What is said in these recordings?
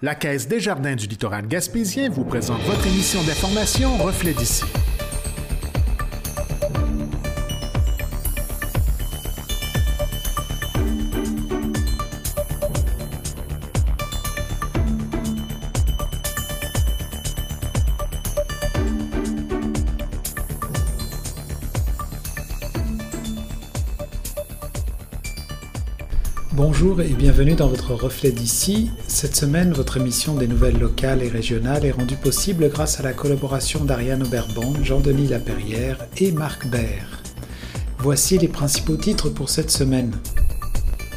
La Caisse des Jardins du littoral gaspésien vous présente votre émission d'information Reflet d'ici. Bonjour et bienvenue dans votre Reflet d'ici. Cette semaine, votre émission des nouvelles locales et régionales est rendue possible grâce à la collaboration d'Ariane Auberbon, Jean-Denis Laperrière et Marc Baird. Voici les principaux titres pour cette semaine.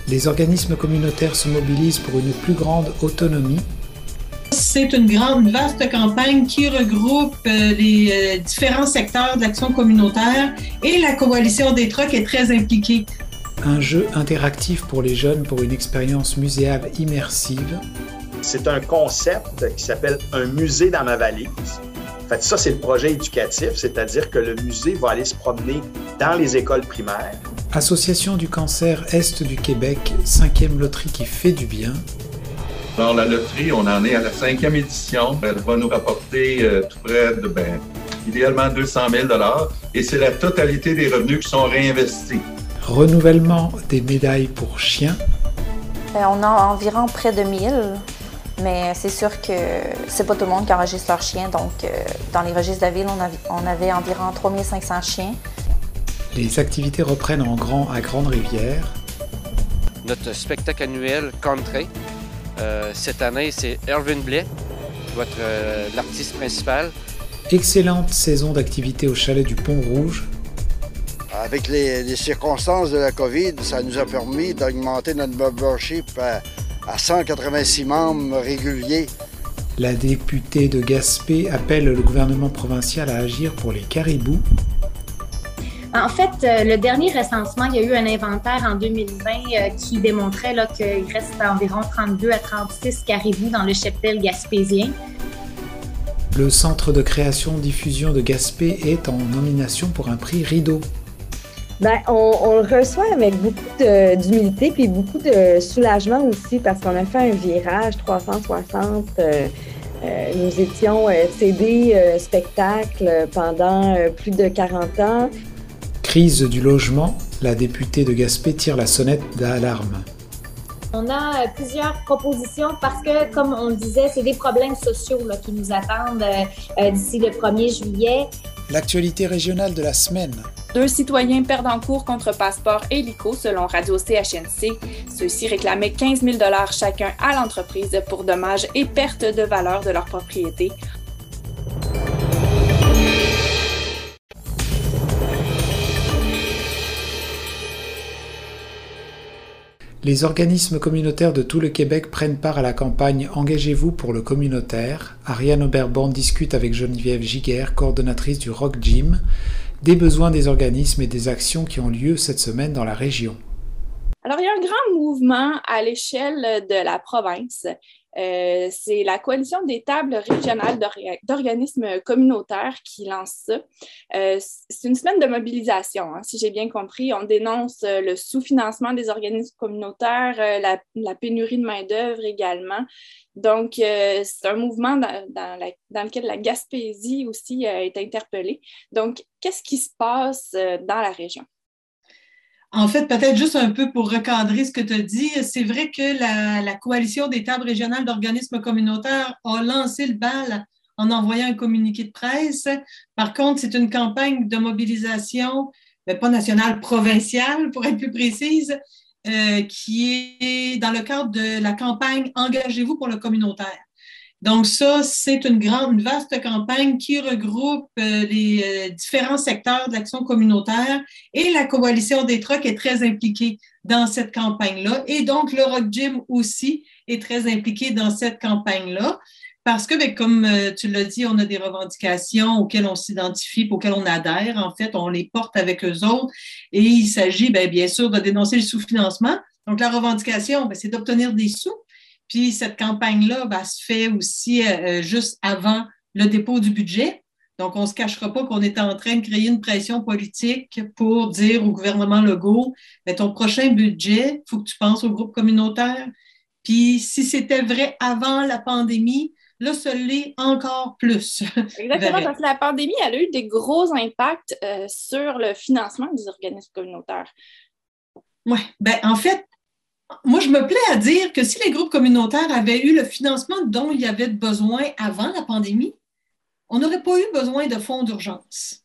Les organismes communautaires se mobilisent pour une plus grande autonomie. C'est une grande, vaste campagne qui regroupe euh, les euh, différents secteurs de l'action communautaire et la coalition des trucks est très impliquée un jeu interactif pour les jeunes pour une expérience muséale immersive. C'est un concept qui s'appelle un musée dans ma valise. En fait, ça, c'est le projet éducatif, c'est-à-dire que le musée va aller se promener dans les écoles primaires. Association du cancer Est du Québec, cinquième loterie qui fait du bien. Alors, la loterie, on en est à la cinquième édition. Elle va nous rapporter euh, tout près de, ben, idéalement 200 000 et c'est la totalité des revenus qui sont réinvestis. Renouvellement des médailles pour chiens. Ben, on a environ près de 1000, mais c'est sûr que c'est pas tout le monde qui enregistre leurs chiens. Donc, euh, dans les registres de la ville, on, avait environ 3500 chiens. Les activités reprennent en grand à Grande-Rivière. Notre spectacle annuel Country. Euh, cette année, c'est Erwin Blais, votre euh, l'artiste principal. Excellente saison d'activités au chalet du Pont-Rouge, avec les, circonstances de la COVID, ça nous a permis d'augmenter notre membership à, à 186 membres réguliers. La députée de Gaspé appelle le gouvernement provincial à agir pour les caribous. En fait, euh, le dernier recensement, il y a eu un inventaire en 2020 euh, qui démontrait qu'il reste environ 32 à 36 caribous dans le cheptel gaspésien. Le Centre de création-diffusion de Gaspé est en nomination pour un prix Rideau. Ben, on, le reçoit avec beaucoup d'humilité puis beaucoup de soulagement aussi parce qu'on a fait un virage 360. Euh, euh, nous étions euh, CD spectacle pendant plus de 40 ans. Crise du logement, la députée de Gaspé tire la sonnette d'alarme. On a plusieurs propositions parce que, comme on le disait, c'est des problèmes sociaux qui nous attendent d'ici le 1er juillet. L'actualité régionale de la semaine. Deux citoyens perdent en cours contre passeport hélico selon Radio CHNC. Ceux-ci réclamaient 15 000 chacun à l'entreprise pour dommages et pertes de valeur de leur propriété. Les organismes communautaires de tout le Québec prennent part à la campagne Engagez-vous pour le communautaire. Ariane Auberbon discute avec Geneviève Giguère, coordonnatrice du Rock Gym des besoins des organismes et des actions qui ont lieu cette semaine dans la région. Alors, il y a un grand mouvement à l'échelle de la province. Euh, c'est la coalition des tables régionales d'organismes communautaires qui lance ça. Euh, c'est une semaine de mobilisation, hein, si j'ai bien compris. On dénonce le sous-financement des organismes communautaires, euh, la, pénurie de main-d'œuvre également. Donc, euh, c'est un mouvement dans, lequel la Gaspésie aussi euh, est interpellée. Donc, qu'est-ce qui se passe euh, dans la région? En fait, peut-être juste un peu pour recadrer ce que tu as dit, c'est vrai que la, coalition des tables régionales d'organismes communautaires a lancé le bal en envoyant un communiqué de presse. Par contre, c'est une campagne de mobilisation, pas nationale, provinciale, pour être plus précise, euh, qui est dans le cadre de la campagne Engagez-vous pour le communautaire. Donc ça, c'est une grande, une vaste campagne qui regroupe euh, les euh, différents secteurs de l'action communautaire et la coalition des trucks est très impliquée dans cette campagne-là. Et donc, le Rock Gym aussi est très impliqué dans cette campagne-là. Parce que, ben, comme euh, tu l'as dit, on a des revendications auxquelles on s'identifie, auxquelles on adhère. En fait, on les porte avec eux autres. Et il s'agit, ben, bien sûr, de dénoncer le sous-financement. Donc, la revendication, ben, c'est d'obtenir des sous. Puis, cette campagne-là ben, se fait aussi euh, euh, juste avant le dépôt du budget. Donc, on ne se cachera pas qu'on est en train de créer une pression politique pour dire au gouvernement Legault, ben, ton prochain budget, il faut que tu penses au groupe communautaire, Puis si c'était vrai avant la pandémie, là, ce l'est encore plus. Exactement, parce que la pandémie, elle a eu des gros impacts euh, sur le financement des organismes communautaires. Oui, ben en fait, moi, je me plais à dire que si les groupes communautaires avaient eu le financement dont il y avait besoin avant la pandémie, on n'aurait pas eu besoin de fonds d'urgence.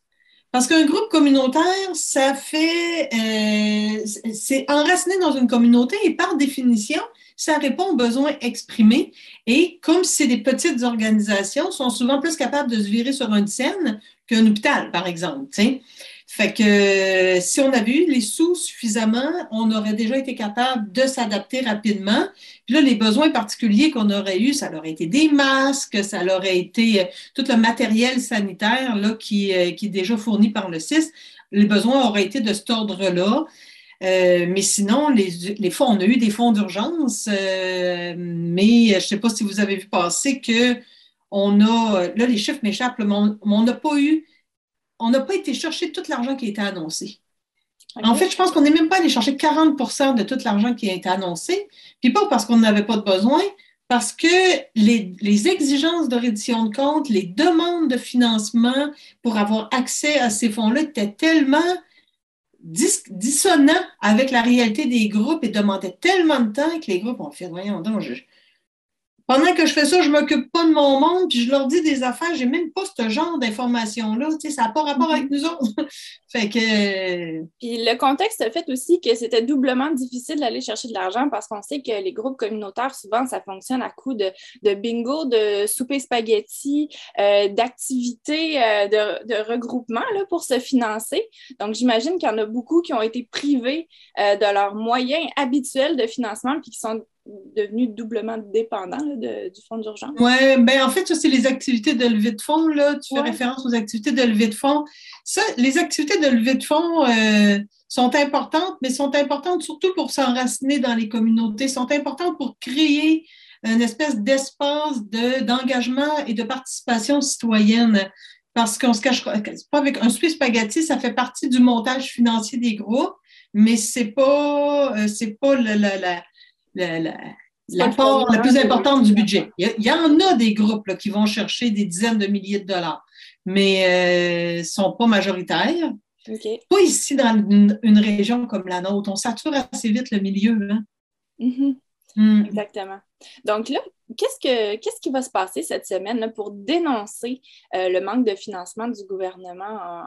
Parce qu'un groupe communautaire, ça fait, euh, c'est enraciné dans une communauté et par définition, ça répond aux besoins exprimés. Et comme c'est des petites organisations, sont souvent plus capables de se virer sur une scène qu'un hôpital, par exemple. Fait que si on avait eu les sous suffisamment, on aurait déjà été capable de s'adapter rapidement. Puis là, les besoins particuliers qu'on aurait eu, ça aurait été des masques, ça aurait été euh, tout le matériel sanitaire là, qui, euh, qui est déjà fourni par le CIS. Les besoins auraient été de cet ordre-là. Euh, mais sinon, les, les, fonds, on a eu des fonds d'urgence, mais je ne sais pas si vous avez vu passer que on a, là, les chiffres m'échappent, mais on n'a pas eu on n'a pas été chercher tout l'argent qui a été annoncé. En fait, je pense qu'on n'est même pas allé chercher 40% de tout l'argent qui a été annoncé, puis pas parce qu'on n'avait pas de besoin, parce que les, exigences de reddition de compte, les demandes de financement pour avoir accès à ces fonds-là étaient tellement dissonants avec la réalité des groupes et demandaient tellement de temps que les groupes ont fait, voyons donc, je, pendant que je fais ça, je ne m'occupe pas de mon monde, puis je leur dis des affaires, je n'ai même pas ce genre d'informations-là. ça n'a pas rapport avec nous autres. fait que. Puis le contexte a fait aussi que c'était doublement difficile d'aller chercher de l'argent parce qu'on sait que les groupes communautaires, souvent, ça fonctionne à coup de, bingo, de souper spaghetti, euh, d'activités euh, de, regroupement là, pour se financer. Donc, j'imagine qu'il y en a beaucoup qui ont été privés euh, de leurs moyens habituels de financement puis qui sont devenu doublement dépendant du fonds d'urgence? Oui, ben en fait, ça, c'est les activités de levée de fonds. Là. Tu fais référence aux activités de levée de fonds. Ça, les activités de levée de fonds euh, sont importantes, mais sont importantes surtout pour s'enraciner dans les communautés, sont importantes pour créer une espèce d'espace d'engagement et de participation citoyenne. Parce qu'on se cache pas avec un Swiss Spaghetti, ça fait partie du montage financier des groupes, mais c'est pas, euh, c'est pas la, la la, part la plus importante du budget. Il y, en a des groupes qui vont chercher des dizaines de milliers de dollars, mais ne euh, sont pas majoritaires. Pas ici dans une, région comme la nôtre. On sature assez vite le milieu. Hein. Mm-hmm. Mm. Exactement. Donc là, qu'est-ce, que, qu'est-ce qui va se passer cette semaine pour dénoncer euh, le manque de financement du gouvernement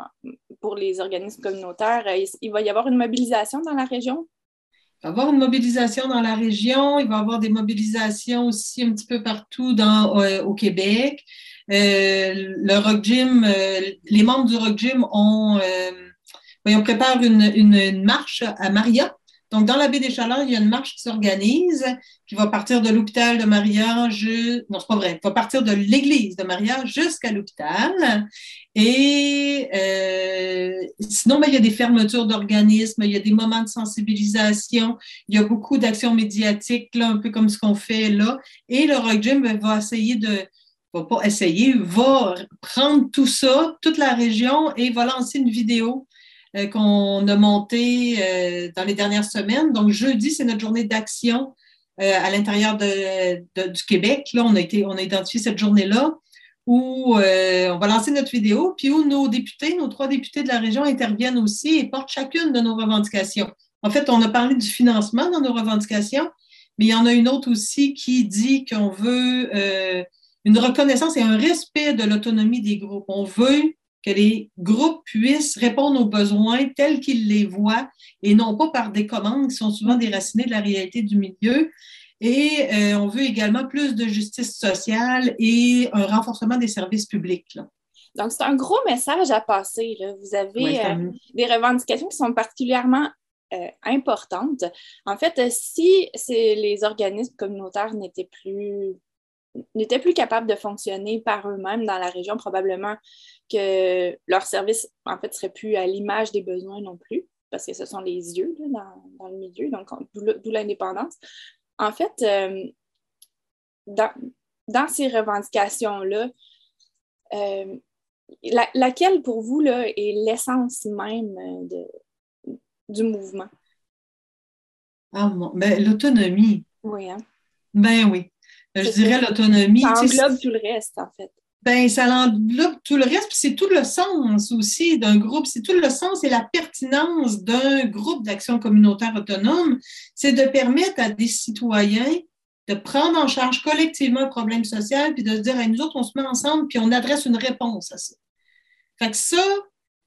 pour les organismes communautaires? Il va y avoir une mobilisation dans la région? Il va y avoir une mobilisation dans la région, il va y avoir des mobilisations aussi un petit peu partout dans, euh, au Québec. Euh, le Rock Gym, euh, les membres du Rock Gym ont, ben, on prépare une, une, marche à Maria donc, dans la baie des Chaleurs, il y a une marche qui s'organise, qui va partir de l'hôpital de Maria, je... non, c'est pas vrai, va partir de l'église de Maria jusqu'à l'hôpital. Et euh, sinon, ben, il y a des fermetures d'organismes, il y a des moments de sensibilisation, il y a beaucoup d'actions médiatiques, là, un peu comme ce qu'on fait là. Et le Rock Gym ben, va essayer de, va pas essayer, va prendre tout ça, toute la région, et va lancer une vidéo euh, qu'on a monté euh, dans les dernières semaines. Donc, jeudi, c'est notre journée d'action euh, à l'intérieur du Québec. Là, on a, été, on a identifié cette journée-là où on va lancer notre vidéo, puis où nos députés, nos trois députés de la région interviennent aussi et portent chacune de nos revendications. En fait, on a parlé du financement dans nos revendications, mais il y en a une autre aussi qui dit qu'on veut une reconnaissance et un respect de l'autonomie des groupes. On veut que les groupes puissent répondre aux besoins tels qu'ils les voient et non pas par des commandes qui sont souvent déracinées de la réalité du milieu. Et euh, on veut également plus de justice sociale et un renforcement des services publics. Donc, c'est un gros message à passer. Vous avez euh, des revendications qui sont particulièrement euh, importantes. En fait, si les organismes communautaires n'étaient plus n'étaient plus capables de fonctionner par eux-mêmes dans la région, probablement que leur service, en fait, serait plus à l'image des besoins non plus, parce que ce sont les yeux dans, le milieu, donc d'où l'indépendance. En fait, euh, dans, ces revendications-là, euh, laquelle pour vous là, est l'essence même de, du mouvement? Ah, ben, l'autonomie. Oui, hein? Ben oui. Je dirais l'autonomie. Ça englobe tout le reste, en fait. Ben, ça englobe tout le reste, puis c'est tout le sens aussi d'un groupe, c'est tout le sens et la pertinence d'un groupe d'action communautaire autonome, c'est de permettre à des citoyens de prendre en charge collectivement le problème social, puis de se dire, nous autres, on se met ensemble, puis on adresse une réponse à ça. Fait que ça,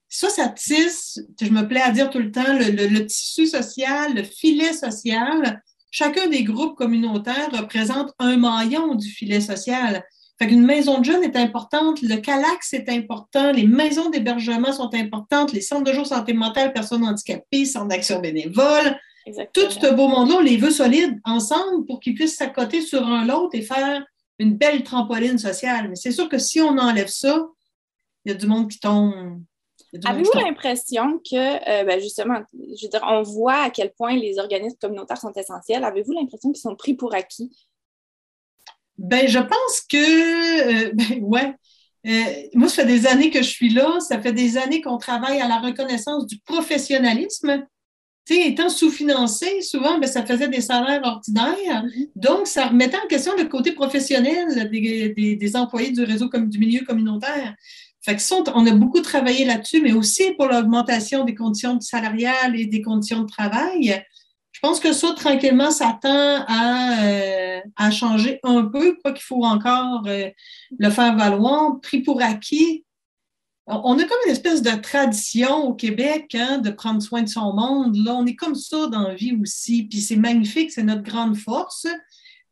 ça, ça tisse, je me plais à dire tout le temps, le, tissu social, le filet social. Chacun des groupes communautaires représente un maillon du filet social. Fait qu'une maison de jeunes est importante, le CALAX est important, les maisons d'hébergement sont importantes, les centres de jour santé mentale, personnes handicapées, centres d'action bénévole. Tout ce beau monde-là, on les veut solides ensemble pour qu'ils puissent s'accoter sur un l'autre et faire une belle trampoline sociale. Mais c'est sûr que si on enlève ça, il y a du monde qui tombe Avez-vous l'impression que, euh, ben, justement, je veux dire, on voit à quel point les organismes communautaires sont essentiels. Avez-vous l'impression qu'ils sont pris pour acquis? Ben, je pense que, euh, ben, ouais. Euh, moi, ça fait des années que je suis là. Ça fait des années qu'on travaille à la reconnaissance du professionnalisme. Tu sais, étant sous-financé, souvent, ben, ça faisait des salaires ordinaires. Mm-hmm. Donc, ça remettait en question le côté professionnel des, des employés du réseau comme, du milieu communautaire. Fait que ça, on a beaucoup travaillé là-dessus, mais aussi pour l'augmentation des conditions salariales et des conditions de travail. Je pense que ça, tranquillement, ça tend à, euh, changer un peu, quoi qu'il faut encore euh, le faire valoir. Pris pour acquis, on a comme une espèce de tradition au Québec hein, de prendre soin de son monde. Là, on est comme ça dans la vie aussi. Puis c'est magnifique, c'est notre grande force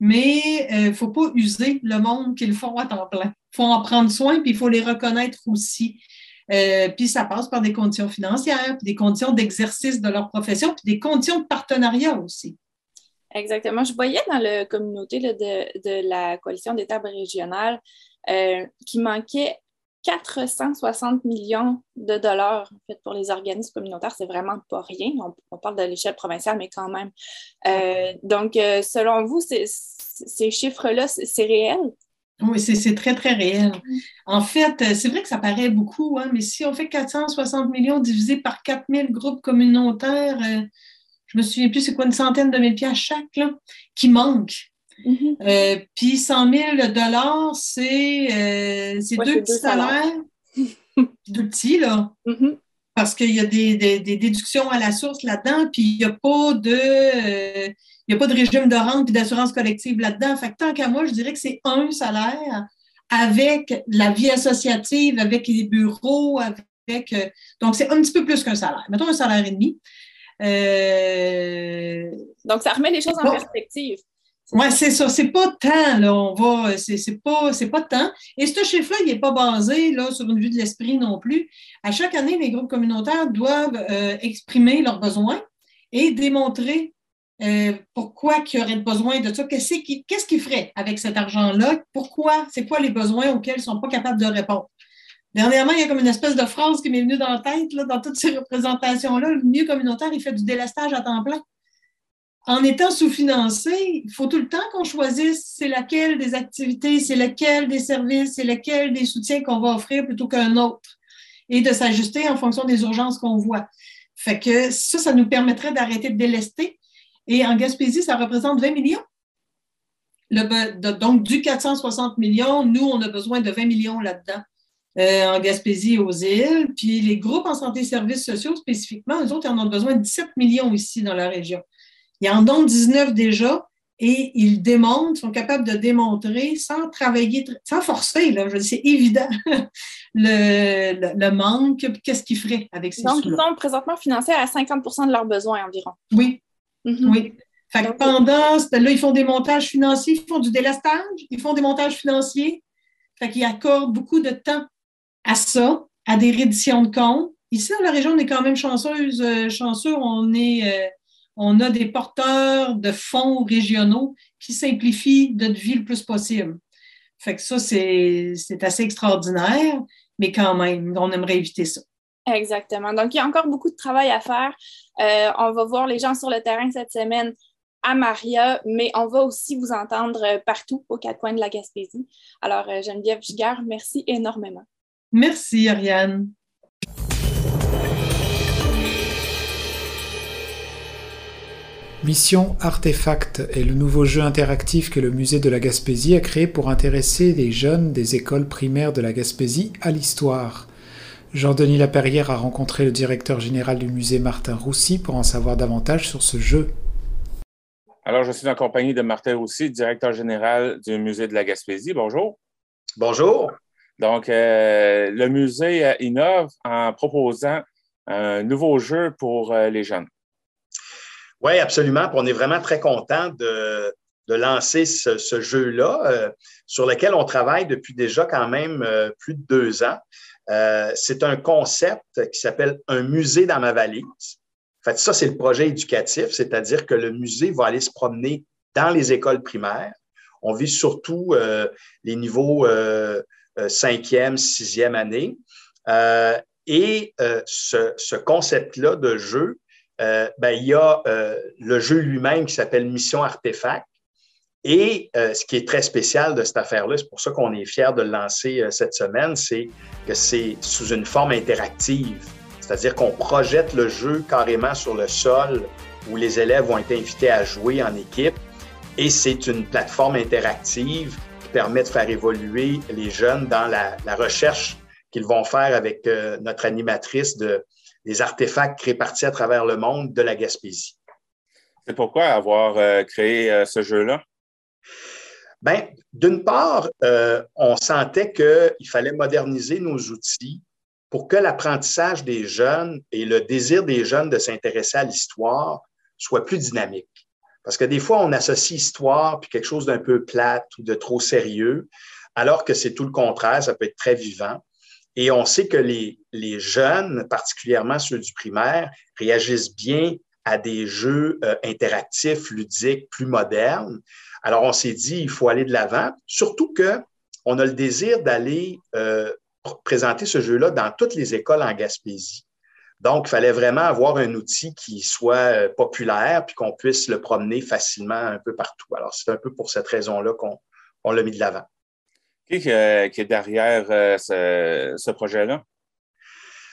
mais il euh, ne faut pas user le monde qu'ils font à temps plein. Il faut en prendre soin, puis il faut les reconnaître aussi. Euh, puis ça passe par des conditions financières, puis des conditions d'exercice de leur profession, puis des conditions de partenariat aussi. Exactement. Je voyais dans la communauté de, la coalition des tables régionales euh, qu'il manquait 460 millions de dollars en fait, pour les organismes communautaires. C'est vraiment pas rien. On, parle de l'échelle provinciale, mais quand même. donc, selon vous, ces chiffres-là, c'est réel? Oui, c'est très, très réel. Mm. En fait, euh, c'est vrai que ça paraît beaucoup, hein, mais si on fait 460 millions divisé par 4000 groupes communautaires, euh, je me souviens plus c'est quoi, une centaine de mille pièces chaque, là, qui manquent. Mm-hmm. Euh, puis 100 000 dollars, c'est deux petits salaires. deux petits, là. Mm-hmm. Parce qu'il y a des, des, déductions à la source là-dedans, puis il n'y a pas de il n'y a pas de régime de rente et d'assurance collective là-dedans. Fait que tant qu'à moi, je dirais que c'est un salaire avec la vie associative, avec les bureaux, avec. Euh, donc, c'est un petit peu plus qu'un salaire. Mettons un salaire et demi. Euh, donc, ça remet les choses en perspective. Oui, c'est ça. C'est pas tant, là. On va. C'est pas, pas tant. Et ce chiffre-là, il n'est pas basé là, sur une vue de l'esprit non plus. À chaque année, les groupes communautaires doivent euh, exprimer leurs besoins et démontrer euh, pourquoi qu'il y aurait besoin de ça? Qu'est-ce qu'il ferait avec cet argent-là? Pourquoi? C'est quoi les besoins auxquels ils ne sont pas capables de répondre? Dernièrement, il y a comme une espèce de phrase qui m'est venue dans la tête, là, dans toutes ces représentations-là. Le milieu communautaire, il fait du délestage à temps plein. En étant sous-financé, il faut tout le temps qu'on choisisse c'est laquelle des activités, c'est lequel des services, c'est lequel des soutiens qu'on va offrir plutôt qu'un autre et de s'ajuster en fonction des urgences qu'on voit. Fait que ça, ça nous permettrait d'arrêter de délester et en Gaspésie, ça représente 20 millions. donc, du 460 millions, nous, on a besoin de 20 millions là-dedans. Euh, en Gaspésie et aux îles. Puis les groupes en santé et services sociaux, spécifiquement, eux autres, ils en ont besoin de 17 millions ici dans la région. Ils en ont 19 déjà et ils démontrent, sont capables de démontrer sans travailler, sans forcer, là, c'est évident, le, manque, qu'est-ce qu'ils feraient avec ces Donc, ils sont présentement financés à 50% de leurs besoins environ. Oui, Mm-hmm. Oui. Fait que pendant, là, ils font des montages financiers, ils font du délestage, ils font des montages financiers. Fait qu'ils accordent beaucoup de temps à ça, à des redditions de comptes. Ici, dans la région, on est quand même chanceuse, euh, chanceux. On, est, euh, on a des porteurs de fonds régionaux qui simplifient notre vie le plus possible. Fait que ça, c'est assez extraordinaire, mais quand même, on aimerait éviter ça. Exactement. Donc, il y a encore beaucoup de travail à faire. Euh, on va voir les gens sur le terrain cette semaine à Maria, mais on va aussi vous entendre partout aux quatre coins de la Gaspésie. Alors, euh, Geneviève Giguère, merci énormément. Merci, Ariane. Mission Artefact est le nouveau jeu interactif que le musée de la Gaspésie a créé pour intéresser les jeunes des écoles primaires de la Gaspésie à l'histoire. Jean-Denis Laperrière a rencontré le directeur général du musée Martin Roussy pour en savoir davantage sur ce jeu. Alors, je suis en compagnie de Martin Roussy, directeur général du musée de la Gaspésie. Bonjour. Bonjour. Donc, euh, le musée euh, innove en proposant un nouveau jeu pour euh, les jeunes. Oui, absolument. on est vraiment très content de, lancer ce, jeu-là, sur lequel on travaille depuis déjà quand même plus de deux ans. Euh, c'est un concept qui s'appelle un musée dans ma valise. En fait, ça, c'est le projet éducatif, c'est-à-dire que le musée va aller se promener dans les écoles primaires. On vise surtout euh, les niveaux euh, cinquième, sixième année. et ce, concept-là de jeu, ben, il y a le jeu lui-même qui s'appelle Mission Artefact, et euh, ce qui est très spécial de cette affaire-là, c'est pour ça qu'on est fiers de le lancer euh, cette semaine, c'est que c'est sous une forme interactive. C'est-à-dire qu'on projette le jeu carrément sur le sol où les élèves vont être invités à jouer en équipe. Et c'est une plateforme interactive qui permet de faire évoluer les jeunes dans la, recherche qu'ils vont faire avec euh, notre animatrice de, des artefacts répartis à travers le monde de la Gaspésie. C'est pourquoi avoir créé ce jeu-là? Bien, d'une part, euh, on sentait qu'il fallait moderniser nos outils pour que l'apprentissage des jeunes et le désir des jeunes de s'intéresser à l'histoire soit plus dynamique. Parce que des fois, on associe histoire puis quelque chose d'un peu plate ou de trop sérieux, alors que c'est tout le contraire, ça peut être très vivant. Et on sait que les, les jeunes, particulièrement ceux du primaire, réagissent bien à des jeux euh, interactifs, ludiques, plus modernes. Alors, on s'est dit, il faut aller de l'avant, surtout qu'on a le désir d'aller euh, présenter ce jeu-là dans toutes les écoles en Gaspésie. Donc, il fallait vraiment avoir un outil qui soit euh, populaire puis qu'on puisse le promener facilement un peu partout. Alors, c'est un peu pour cette raison-là qu'on l'a mis de l'avant. Qui, est derrière euh, ce, projet-là?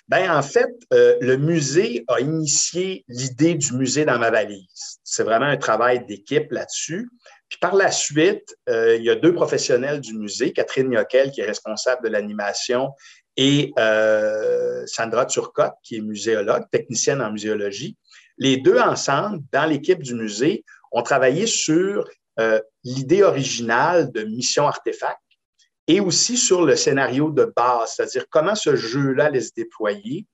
Ben, en fait, le musée a initié l'idée du musée dans ma valise. C'est vraiment un travail d'équipe là-dessus. Puis par la suite, euh, il y a deux professionnels du musée, Catherine Yoquel, qui est responsable de l'animation, et euh, Sandra Turcotte, qui est muséologue, technicienne en muséologie. Les deux ensemble, dans l'équipe du musée, ont travaillé sur euh, l'idée originale de Mission Artefact et aussi sur le scénario de base, c'est-à-dire comment ce jeu-là allait se déployer.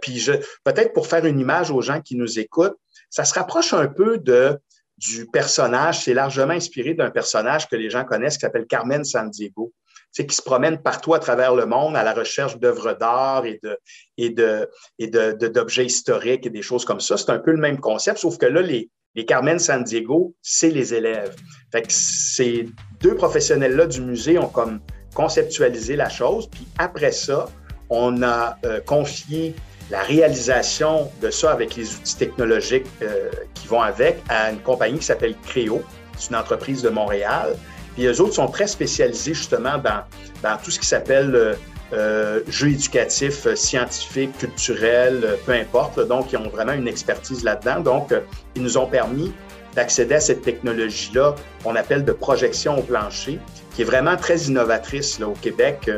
puis peut-être pour faire une image aux gens qui nous écoutent, ça se rapproche un peu de du personnage. C'est largement inspiré d'un personnage que les gens connaissent qui s'appelle Carmen Sandiego. C'est qui se promène partout à travers le monde à la recherche d'œuvres d'art et de et de et d'objets historiques et des choses comme ça. C'est un peu le même concept, sauf que là, les, les Carmen Sandiego, c'est les élèves. Fait que ces deux professionnels-là du musée ont comme conceptualisé la chose. Puis après ça, on a euh, confié la réalisation de ça avec les outils technologiques euh, qui vont avec à une compagnie qui s'appelle Créo. C'est une entreprise de Montréal. Puis eux autres sont très spécialisés justement dans, dans tout ce qui s'appelle euh, euh jeux éducatifs, euh, scientifiques, culturels, peu importe. Donc, ils ont vraiment une expertise là-dedans. Donc, ils nous ont permis d'accéder à cette technologie-là qu'on appelle de projection au plancher, qui est vraiment très innovatrice là, au Québec.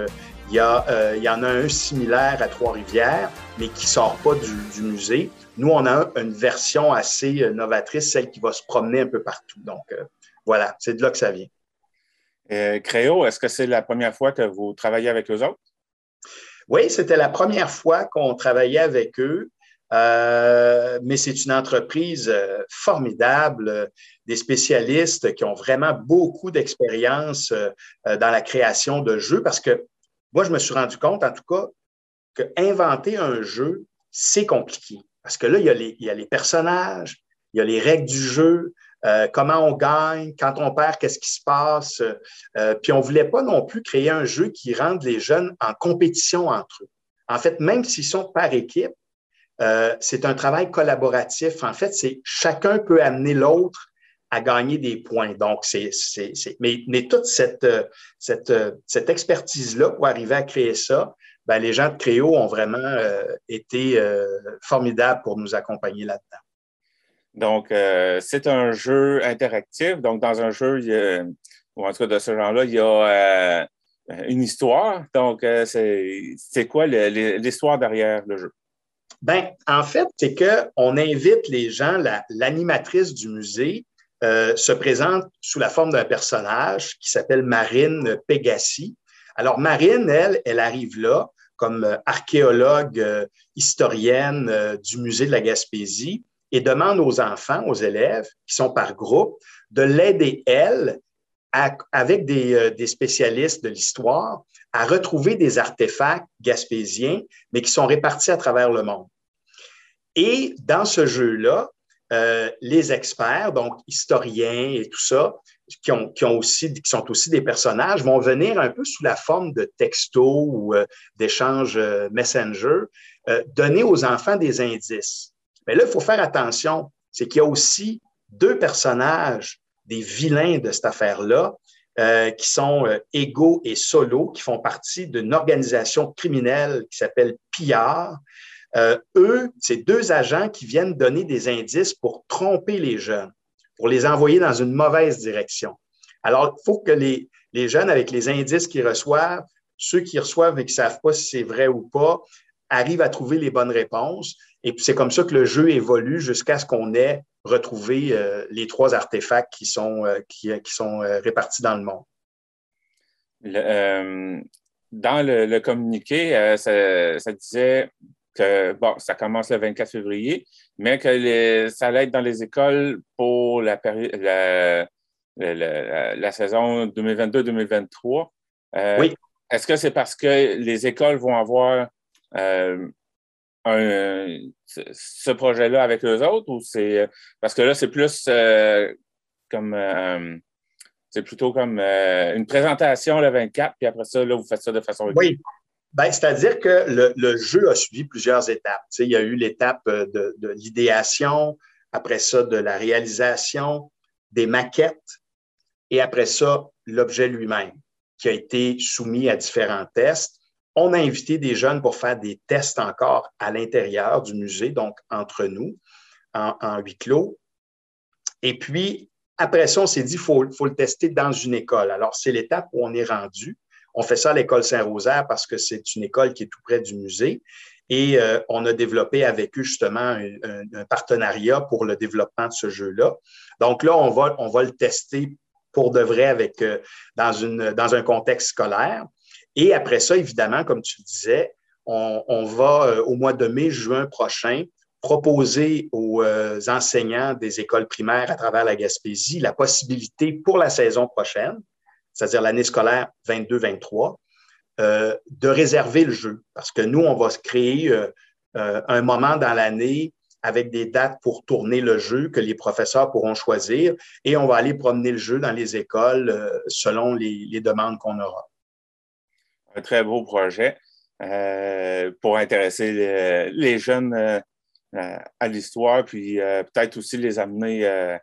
Il y, a, euh, il y en a un similaire à Trois-Rivières, mais qui sort pas du, musée. Nous, on a une version assez euh, novatrice, celle qui va se promener un peu partout. Donc, euh, voilà, c'est de là que ça vient. Créo, est-ce que c'est la première fois que vous travaillez avec eux autres? Oui, c'était la première fois qu'on travaillait avec eux. mais c'est une entreprise formidable, des spécialistes qui ont vraiment beaucoup d'expérience dans la création de jeux parce que moi, je me suis rendu compte, en tout cas, que inventer un jeu, c'est compliqué. Parce que là, il il y, a les, personnages, il y a les règles du jeu, euh, comment on gagne, quand on perd, qu'est-ce qui se passe? Euh, puis on ne voulait pas non plus créer un jeu qui rende les jeunes en compétition entre eux. En fait, même s'ils sont par équipe, euh, c'est un travail collaboratif. En fait, c'est chacun peut amener l'autre à gagner des points. Donc, c'est, c'est, Mais, mais, toute cette, cette, expertise-là pour arriver à créer ça, ben, les gens de Créo ont vraiment été formidables pour nous accompagner là-dedans. Donc, c'est un jeu interactif. Donc, dans un jeu, ou en tout cas de ce genre-là, il y a une histoire. Donc, c'est quoi l'histoire derrière le jeu? Ben, en fait, c'est qu'on invite les gens, l'animatrice du musée euh, se présente sous la forme d'un personnage qui s'appelle Marine Pegassi. Alors, Marine, elle, elle arrive là comme euh, archéologue, euh, historienne du musée de la Gaspésie et demande aux enfants, aux élèves qui sont par groupe, de l'aider, elle, avec des, des spécialistes de l'histoire, à retrouver des artefacts gaspésiens, mais qui sont répartis à travers le monde. Et dans ce jeu-là, euh, les experts, donc historiens et tout ça, qui, ont, qui, ont aussi, qui sont aussi des personnages, vont venir un peu sous la forme de textos ou euh, d'échanges euh, messenger, donner aux enfants des indices. Mais là, il faut faire attention, c'est qu'il y a aussi deux personnages, des vilains de cette affaire-là, qui sont Ego et Solo, qui font partie d'une organisation criminelle qui s'appelle Pillard, euh, eux, c'est deux agents qui viennent donner des indices pour tromper les jeunes, pour les envoyer dans une mauvaise direction. Alors, il faut que les, jeunes, avec les indices qu'ils reçoivent, ceux qui reçoivent et qui ne savent pas si c'est vrai ou pas, arrivent à trouver les bonnes réponses. Et puis, c'est comme ça que le jeu évolue jusqu'à ce qu'on ait retrouvé euh, les trois artefacts qui sont, euh, qui, sont répartis dans le monde. dans le, communiqué, ça, disait bon, ça commence le 24 février, mais que ça allait être dans les écoles pour la, la, saison 2022-2023. Euh, oui. Est-ce que c'est parce que les écoles vont avoir euh, ce projet-là avec eux autres ou c'est parce que là, c'est plus euh, comme c'est plutôt comme une présentation le 24, puis après ça, là, vous faites ça de façon. Oui. Ben, C'est-à-dire que le, jeu a suivi plusieurs étapes. il y a eu l'étape euh, de, l'idéation, après ça, de la réalisation, des maquettes, et après ça, l'objet lui-même, qui a été soumis à différents tests. On a invité des jeunes pour faire des tests encore à l'intérieur du musée, donc entre nous, en, huis clos. Et puis, après ça, on s'est dit qu'il faut, le tester dans une école. Alors, c'est l'étape où on est rendu. On fait ça à l'école Saint-Rosaire parce que c'est une école qui est tout près du musée. Et euh, on a développé avec eux justement un, partenariat pour le développement de ce jeu-là. Donc là, on va, le tester pour de vrai avec, euh, dans un contexte scolaire. Et après ça, évidemment, comme tu le disais, on, va euh, au mois de mai, juin prochain proposer aux enseignants des écoles primaires à travers la Gaspésie la possibilité pour la saison prochaine c'est-à-dire l'année scolaire 22-23, euh, de réserver le jeu. Parce que nous, on va se créer euh, euh, un moment dans l'année avec des dates pour tourner le jeu que les professeurs pourront choisir et on va aller promener le jeu dans les écoles selon les, demandes qu'on aura. Un très beau projet pour intéresser les, jeunes à l'histoire, puis peut-être aussi les amener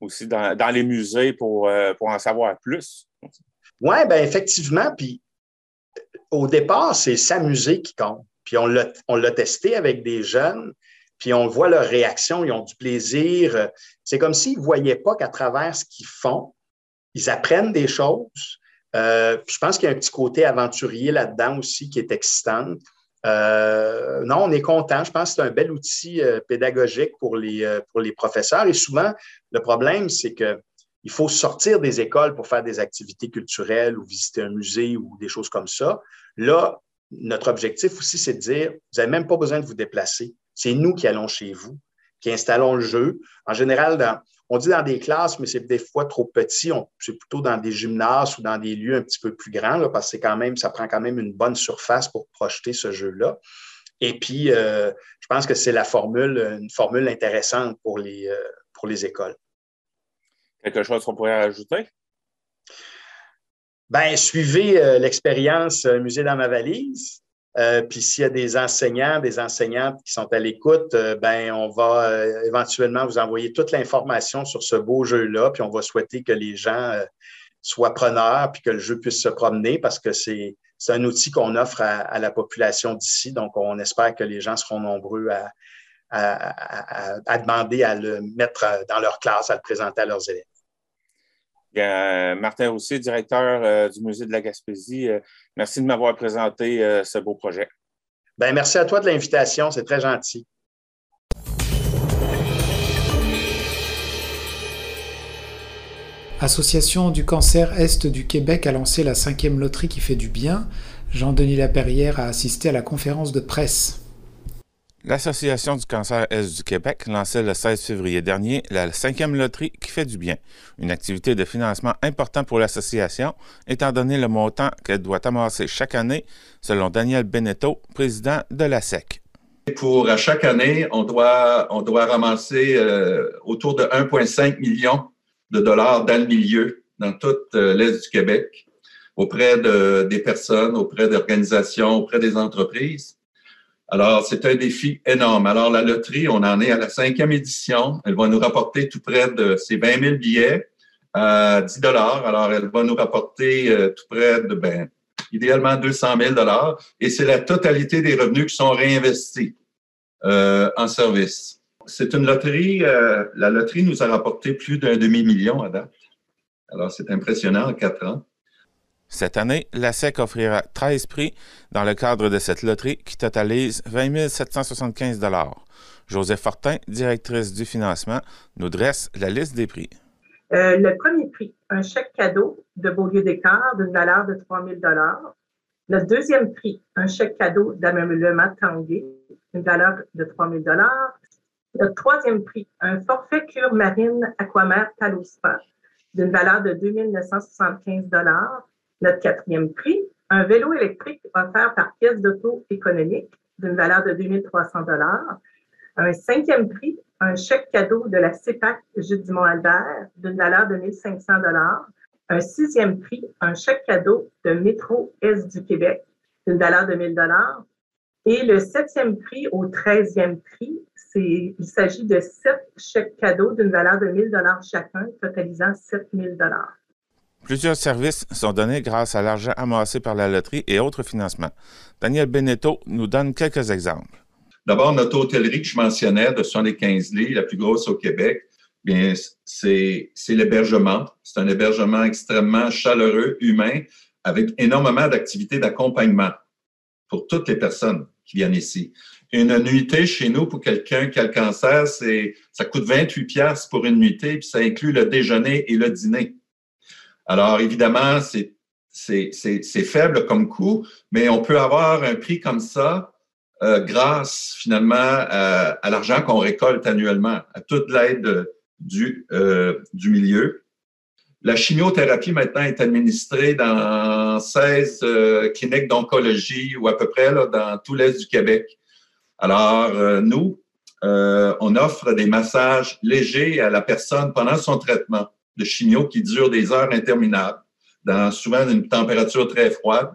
aussi dans, les musées pour, pour en savoir plus. Oui, ben effectivement. Puis au départ, c'est s'amuser qui compte. Puis on l'a testé avec des jeunes, puis on voit leur réaction, ils ont du plaisir. C'est comme s'ils ne voyaient pas qu'à travers ce qu'ils font, ils apprennent des choses. Euh, je pense qu'il y a un petit côté aventurier là-dedans aussi qui est excitant. Euh, non, on est content. Je pense que c'est un bel outil euh, pédagogique pour les, pour les professeurs. Et souvent, le problème, c'est que il faut sortir des écoles pour faire des activités culturelles ou visiter un musée ou des choses comme ça. Là, notre objectif aussi, c'est de dire, vous n'avez même pas besoin de vous déplacer. C'est nous qui allons chez vous, qui installons le jeu. En général, on dit dans des classes, mais c'est des fois trop petit. C'est plutôt dans des gymnases ou dans des lieux un petit peu plus grands, parce que quand même, ça prend quand même une bonne surface pour projeter ce jeu-là. Et puis, euh, je pense que c'est la formule, une formule intéressante pour les, euh, pour les écoles. Quelque chose qu'on pourrait ajouter? Ben, suivez euh, l'expérience Musée dans ma valise. Euh, puis s'il y a des enseignants, des enseignantes qui sont à l'écoute, ben on va éventuellement vous envoyer toute l'information sur ce beau jeu-là. Puis on va souhaiter que les gens soient preneurs puis que le jeu puisse se promener parce que c'est un outil qu'on offre à, la population d'ici. Donc, on espère que les gens seront nombreux à, à, demander à le mettre dans leur classe, à le présenter à leurs élèves. Martin Roussier, directeur du Musée de la Gaspésie, merci de m'avoir présenté ce beau projet. Bien, merci à toi de l'invitation, c'est très gentil. Association du cancer Est du Québec a lancé la cinquième loterie qui fait du bien. Jean-Denis Laperrière a assisté à la conférence de presse. L'Association du cancer Est du Québec lançait le 16 février dernier la cinquième loterie qui fait du bien, une activité de financement important pour l'association, étant donné le montant qu'elle doit amasser chaque année, selon Daniel Beneteau, président de la SEC. Pour à chaque année, on doit, ramasser euh, autour de 1,5 million de dollars dans le milieu, dans toute euh, l'Est du Québec, auprès de, des personnes, auprès d'organisations, auprès des entreprises. Alors, c'est un défi énorme. Alors, la loterie, on en est à la cinquième édition. Elle va nous rapporter tout près de ces 20 000 billets à 10 dollars. Alors, elle va nous rapporter euh, tout près de, ben, idéalement 200 000 dollars. Et c'est la totalité des revenus qui sont réinvestis euh, en service. C'est une loterie. Euh, la loterie nous a rapporté plus d'un demi-million à date. Alors, c'est impressionnant en quatre ans. Cette année, la SEC offrira 13 prix dans le cadre de cette loterie qui totalise 20 775 Joseph Fortin, directrice du financement, nous dresse la liste des prix. Euh, le premier prix, un chèque cadeau de Beaulieu d'écart d'une valeur de 3 000 Le deuxième prix, un chèque cadeau d'ameublement Tanguay d'une valeur de 3 000 le troisième prix, un forfait cure marine aquamère Talospa d'une valeur de 2 975 Notre quatrième prix, un vélo électrique offert par pièce d'auto économique d'une valeur de 2 300 Un cinquième prix, un chèque cadeau de la CEPAC Jules Dumont-Albert d'une valeur de 1 500 Un sixième prix, un chèque cadeau de Métro Est du Québec d'une valeur de 1 000 Et le septième prix au treizième prix, il s'agit de sept chèques cadeaux d'une valeur de 1 000 chacun, totalisant 7 000 Plusieurs services sont donnés grâce à l'argent amassé par la loterie et autres financements. Daniel Beneteau nous donne quelques exemples. D'abord, notre hôtellerie que je mentionnais de 75 lits, la plus grosse au Québec, bien, c'est l'hébergement. C'est un hébergement extrêmement chaleureux, humain, avec énormément d'activités d'accompagnement pour toutes les personnes qui viennent ici. Une nuitée chez nous pour quelqu'un qui a le cancer, ça coûte 28 pièces pour une nuitée, puis ça inclut le déjeuner et le dîner. Alors, évidemment, c'est, c'est, faible comme coût, mais on peut avoir un prix comme ça euh, grâce finalement à, l'argent qu'on récolte annuellement, à toute l'aide du, euh, du milieu. La chimiothérapie maintenant est administrée dans 16 euh, cliniques d'oncologie ou à peu près là, dans tout l'Est du Québec. Alors, nous, on offre des massages légers à la personne pendant son traitement de chimio qui dure des heures interminables, dans souvent une température très froide,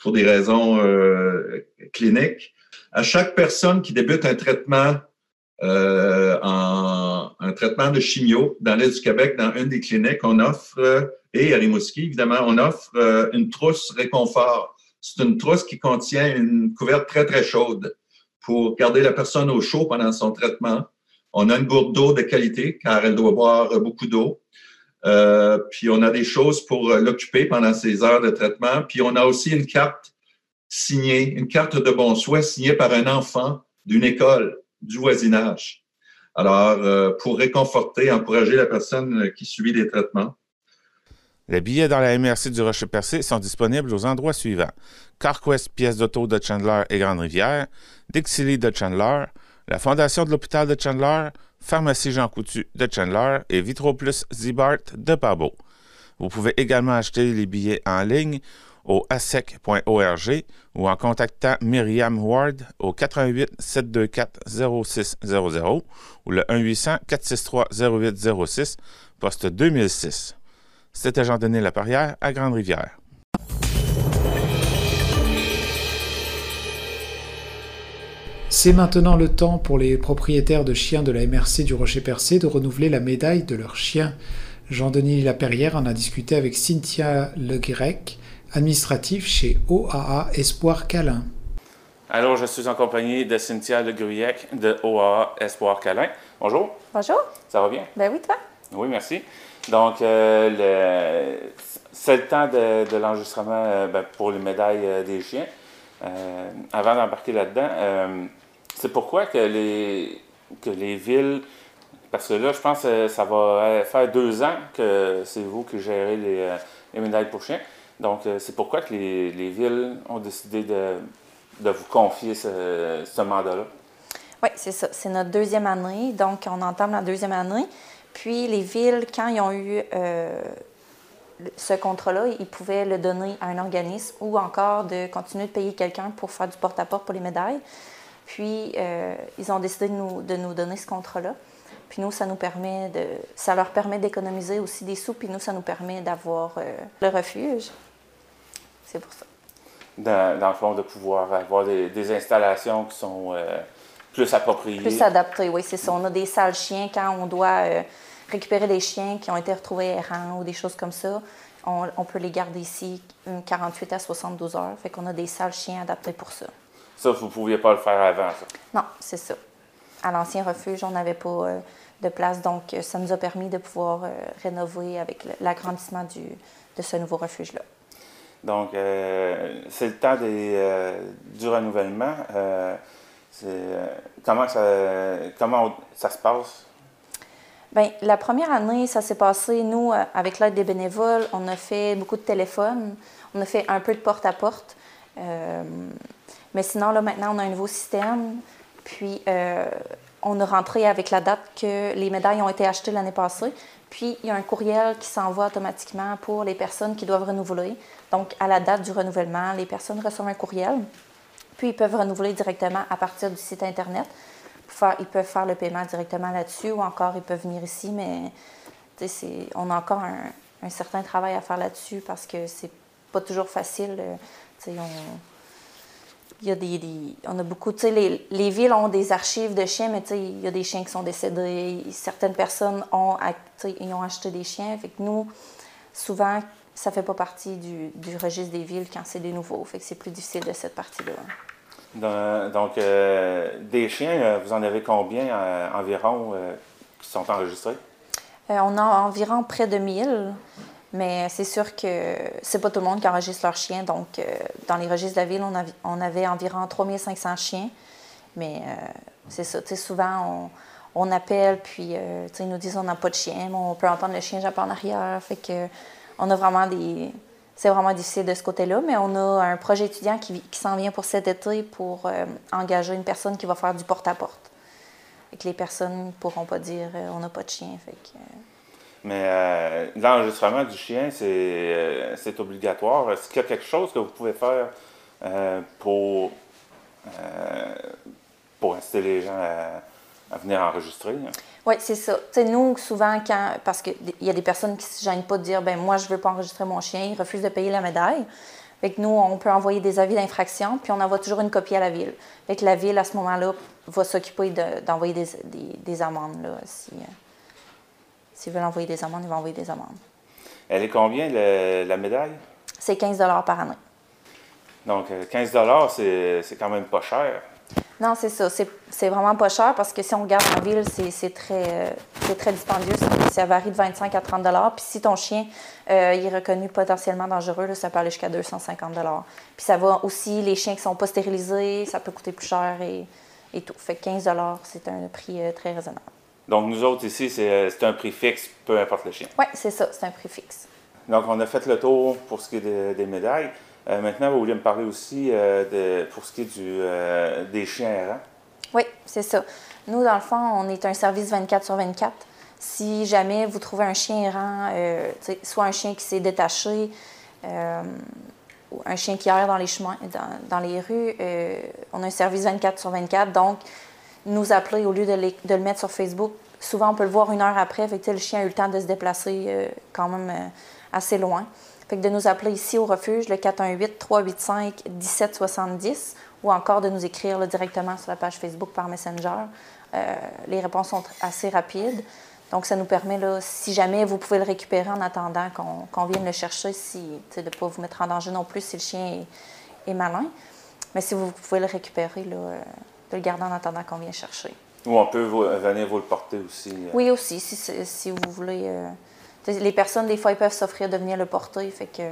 pour des raisons euh, cliniques. À chaque personne qui débute un traitement en un traitement de chimio dans l'Est du Québec, dans une des cliniques, on offre, et à Rimouski, évidemment, on offre une trousse réconfort. C'est une trousse qui contient une couverte très, très chaude pour garder la personne au chaud pendant son traitement. On a une gourde d'eau de qualité car elle doit boire beaucoup d'eau. Euh, puis on a des choses pour l'occuper pendant ses heures de traitement. Puis on a aussi une carte signée, une carte de bon soin signée par un enfant d'une école du voisinage. Alors, euh, pour réconforter, encourager la personne qui subit des traitements. Les billets dans la MRC du Rocher-Percé sont disponibles aux endroits suivants. CarQuest Pièces d'auto de Chandler et Grande-Rivière, Dixie de Chandler, la Fondation de l'hôpital de Chandler, Pharmacie Jean Coutu de Chandler et Vitroplus Zibart de Pabo. Vous pouvez également acheter les billets en ligne au asec.org ou en contactant Myriam Ward au 88 724 0600 ou le 1 800 463 0806 poste 2006. C'était Jean-Denis Laperrière à Grande-Rivière. C'est maintenant le temps pour les propriétaires de chiens de la MRC du Rocher-Percé de renouveler la médaille de leur chien. Jean-Denis Laperrière en a discuté avec Cynthia Le Grec, administratif chez OAA Espoir Câlin. Alors, je suis en compagnie de Cynthia Le Gruyec de OAA Espoir Calin. Bonjour. Bonjour. Ça va bien? Ben oui, toi? Oui, merci. Donc, euh, c'est le temps de, l'enregistrement euh, ben, pour les médailles euh, des chiens. avant d'embarquer là-dedans, c'est pourquoi que les, que les villes parce que là, je pense que ça va faire deux ans que c'est vous qui gérez les, les médailles pour chiens. Donc, c'est pourquoi que les, les, villes ont décidé de, de vous confier ce, ce mandat-là. Oui, c'est ça. C'est notre deuxième année. Donc, on entame la deuxième année. Puis, les villes, quand ils ont eu euh, ce contrat-là, ils pouvaient le donner à un organisme ou encore de continuer de payer quelqu'un pour faire du porte-à-porte pour les médailles. Puis, euh, ils ont décidé de nous, de nous donner ce contrat-là. Puis nous, ça nous permet de, ça leur permet d'économiser aussi des sous, puis nous, ça nous permet d'avoir euh, le refuge. C'est pour ça. Dans, dans, le fond, de pouvoir avoir des, installations qui sont euh, plus appropriées. Plus adaptées, oui, c'est ça. On a des salles chiens quand on doit euh, récupérer des chiens qui ont été retrouvés errants ou des choses comme ça. On, on peut les garder ici 48 à 72 heures. Fait qu'on a des salles chiens adaptées pour ça. Ça, vous ne pouviez pas le faire avant, ça? Non, c'est ça. À l'ancien refuge, on n'avait pas de place. Donc, euh, ça nous a permis de pouvoir euh, rénover avec l'agrandissement de ce nouveau refuge-là. Donc, euh, c'est le temps des, du renouvellement. comment, ça, comment ça se passe? Bien, la première année, ça s'est passé, nous, avec l'aide des bénévoles, on a fait beaucoup de téléphones, on a fait un peu de porte-à-porte. Mais sinon, là, maintenant, on a un nouveau système. Puis, on a rentré avec la date que les médailles ont été achetées l'année passée. Puis, il y a un courriel qui s'envoie automatiquement pour les personnes qui doivent renouveler. Donc, à la date du renouvellement, les personnes reçoivent un courriel. Puis, ils peuvent renouveler directement à partir du site Internet. ils peuvent faire le paiement directement là-dessus ou encore ils peuvent venir ici, mais on a encore un, certain travail à faire là-dessus parce que c'est pas toujours facile. Euh, on, il y a des, on a beaucoup, tu sais, les, les, villes ont des archives de chiens, mais tu sais, il y a des chiens qui sont décédés. Certaines personnes ont, ils ont acheté des chiens. Fait que nous, souvent, ça fait pas partie du, du registre des villes quand c'est des nouveaux. Fait que c'est plus difficile de cette partie-là. Donc, euh, des chiens, euh, vous en avez combien euh, environ qui sont enregistrés? on a environ près de 1000. Mais c'est sûr que c'est pas tout le monde qui enregistre leurs chiens. Donc, euh, dans les registres de la ville, on, avait, environ 3500 chiens. Mais euh, c'est ça. souvent, on, appelle, puis euh, ils nous disent on n'a pas de chien, mais on peut entendre le chien japon en arrière. Fait que on a vraiment des. C'est vraiment difficile de ce côté-là, mais on a un projet étudiant qui, s'en vient pour cet été pour engager une personne qui va faire du porte-à-porte. Et que les personnes ne pourront pas dire on n'a pas de chien. Fait que, mais euh, l'enregistrement du chien, euh, c'est obligatoire. Est-ce qu'il y a quelque chose que vous pouvez faire euh, pour, pour inciter les gens à, venir enregistrer? Oui, c'est ça. nous, souvent, quand. Parce qu'il y a des personnes qui ne se gênent pas de dire ben moi, je ne veux pas enregistrer mon chien, ils refusent de payer la médaille. Fait que nous, on peut envoyer des avis d'infraction, puis on envoie toujours une copie à la ville. Fait que la ville, à ce moment-là, va s'occuper d'envoyer des, des, amendes. Là, S'ils veulent envoyer des amendes, ils vont envoyer des amendes. Elle est combien, la médaille? C'est 15 par année. Donc, 15 euh, c'est quand même pas cher. Non, c'est ça. C'est vraiment pas cher parce que si on regarde en ville, c'est très, très dispendieux. Ça, varie de 25 à 30 Puis si ton chien euh, est reconnu potentiellement dangereux, ça peut aller jusqu'à 250 Puis ça va aussi, les chiens qui sont pas stérilisés, ça peut coûter plus cher et, et tout. Fait 15 c'est un prix euh, très raisonnable. Donc, nous autres ici, c'est un prix fixe, peu importe le chien. Oui, c'est ça, c'est un prix fixe. Donc, on a fait le tour pour ce qui est des médailles. Euh, maintenant, vous voulez me parler aussi euh, de, pour ce qui est du, euh, des chiens errants? Oui, c'est ça. Nous, dans le fond, on est un service 24 sur 24. Si jamais vous trouvez un chien errant, soit un chien qui s'est détaché, ou un chien qui erre dans les chemins, dans, dans les rues, on a un service 24 sur 24. Donc, nous appeler au lieu de, de, le mettre sur Facebook. Souvent, on peut le voir une heure après. Fait que, le chien a eu le temps de se déplacer euh, quand même euh, assez loin. Fait que de nous appeler ici au refuge, le 418-385-1770, ou encore de nous écrire directement sur la page Facebook par Messenger. Euh, les réponses sont assez rapides. Donc, ça nous permet, là, si jamais vous pouvez le récupérer en attendant qu'on vienne le chercher, si, de ne pas vous mettre en danger non plus si le chien est, est malin. Mais si vous pouvez le récupérer, de le garder en attendant qu'on vienne chercher. Ou on peut venir vous le porter aussi. Oui, aussi, si, si vous voulez. les personnes, des fois, ils peuvent s'offrir de venir le porter. Fait que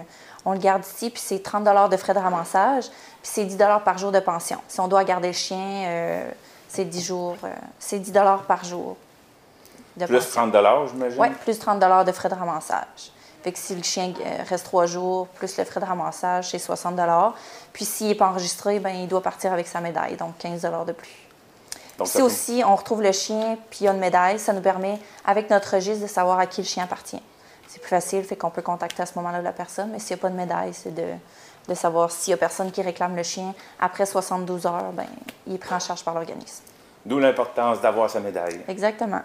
on le garde ici, puis c'est 30 de frais de ramassage, puis c'est 10 par jour de pension. Si on doit garder le chien, c'est 10 jours, c'est 10 par jour. plus 30 j'imagine? Oui, plus 30 de frais de ramassage. Fait que si le chien euh, reste trois jours, plus le frais de ramassage, c'est 60 Puis s'il n'est pas enregistré, ben, il doit partir avec sa médaille, donc 15 de plus. Donc, si aussi on retrouve le chien puis il y a une médaille, ça nous permet, avec notre registre, de savoir à qui le chien appartient. C'est plus facile, fait qu'on peut contacter à ce moment-là la personne, mais s'il n'y a pas de médaille, c'est de, de savoir s'il y a personne qui réclame le chien. Après 72 heures, ben, il est pris en charge par l'organisme. D'où l'importance d'avoir sa médaille. Exactement.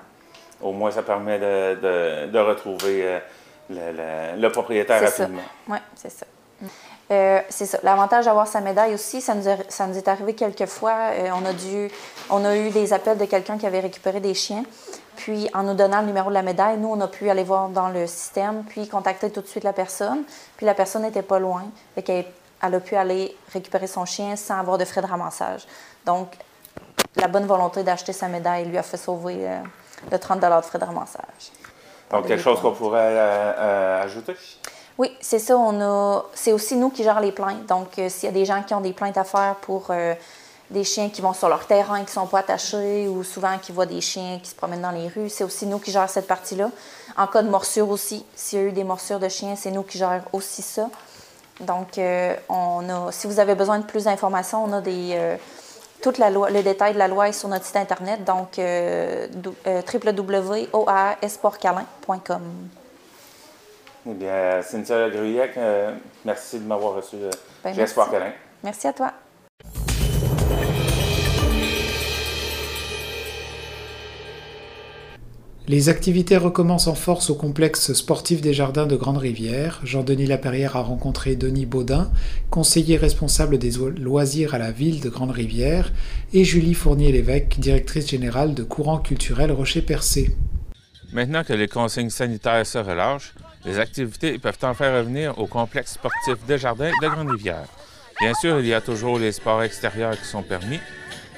Au moins, ça permet de, de, retrouver euh, le, propriétaire rapidement. Oui, c'est ça. Euh, c'est ça. L'avantage d'avoir sa médaille aussi, ça nous, est arrivé quelques fois. Euh, on, a eu des appels de quelqu'un qui avait récupéré des chiens. Puis, en nous donnant le numéro de la médaille, nous, on a pu aller voir dans le système, puis contacter tout de suite la personne. Puis, la personne n'était pas loin. Fait elle a pu aller récupérer son chien sans avoir de frais de ramassage. Donc, la bonne volonté d'acheter sa médaille lui a fait sauver euh, le 30 de frais de ramassage. Donc, quelque chose qu'on pourrait euh, ajouter? Oui, c'est ça. On a, c'est aussi nous qui gérons les plaintes. Donc, s'il y a des gens qui ont des plaintes à faire pour des chiens qui vont sur leur terrain, qui ne sont pas attachés, ou souvent qui voient des chiens qui se promènent dans les rues, c'est aussi nous qui gérons cette partie-là. En cas de morsure aussi, s'il y a eu des morsures de chiens, c'est nous qui gérons aussi ça. Donc, on a, si vous avez besoin de plus d'informations, on a des tout la loi, le détail de la loi est sur notre site Internet, donc euh, euh. Eh bien, Cynthia Gruyec, euh, merci de m'avoir reçu euh, ben, Calin. Merci à toi. Les activités recommencent en force au complexe sportif des Jardins de Grande-Rivière. Jean-Denis Laperrière a rencontré Denis Baudin, conseiller responsable des loisirs à la ville de Grande-Rivière, et Julie Fournier-Lévesque, directrice générale de Courant culturel Rocher-Percé. Maintenant que les consignes sanitaires se relâchent, les activités peuvent en faire revenir au complexe sportif des Jardins de Grande-Rivière. Bien sûr, il y a toujours les sports extérieurs qui sont permis,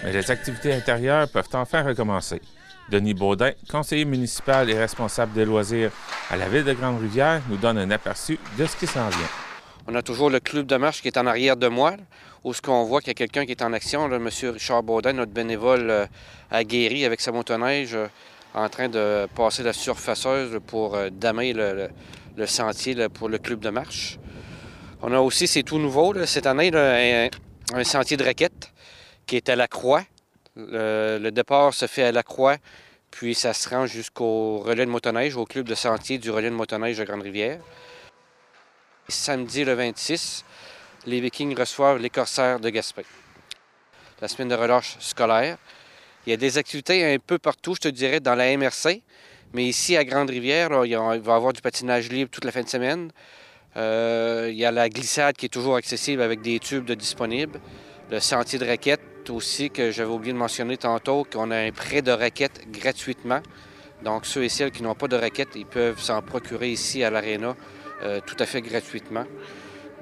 mais les activités intérieures peuvent enfin recommencer. Denis Baudin, conseiller municipal et responsable des loisirs à la ville de Grande-Rivière, nous donne un aperçu de ce qui s'en vient. On a toujours le club de marche qui est en arrière de moi, où ce qu'on voit qu'il y a quelqu'un qui est en action, M. Richard Baudin, notre bénévole euh, aguerri avec sa motoneige, euh, en train de passer la surfaceuse pour euh, damer le, sentier pour le club de marche. On a aussi, c'est tout nouveau cette année, un, sentier de raquettes qui est à la croix, le, départ se fait à la Croix, puis ça se rend jusqu'au relais de motoneige, au club de sentier du relais de motoneige de Grande-Rivière. Samedi le 26, les Vikings reçoivent les Corsaires de Gaspé. La semaine de relâche scolaire. Il y a des activités un peu partout, je te dirais, dans la MRC. Mais ici, à Grande-Rivière, il va y avoir du patinage libre toute la fin de semaine. Euh, il y a la glissade qui est toujours accessible avec des tubes disponibles. Le sentier de raquettes aussi que j'avais oublié de mentionner tantôt qu'on a un prêt de raquettes gratuitement. Donc, ceux et celles qui n'ont pas de raquettes, ils peuvent s'en procurer ici à l'Arena euh, tout à fait gratuitement.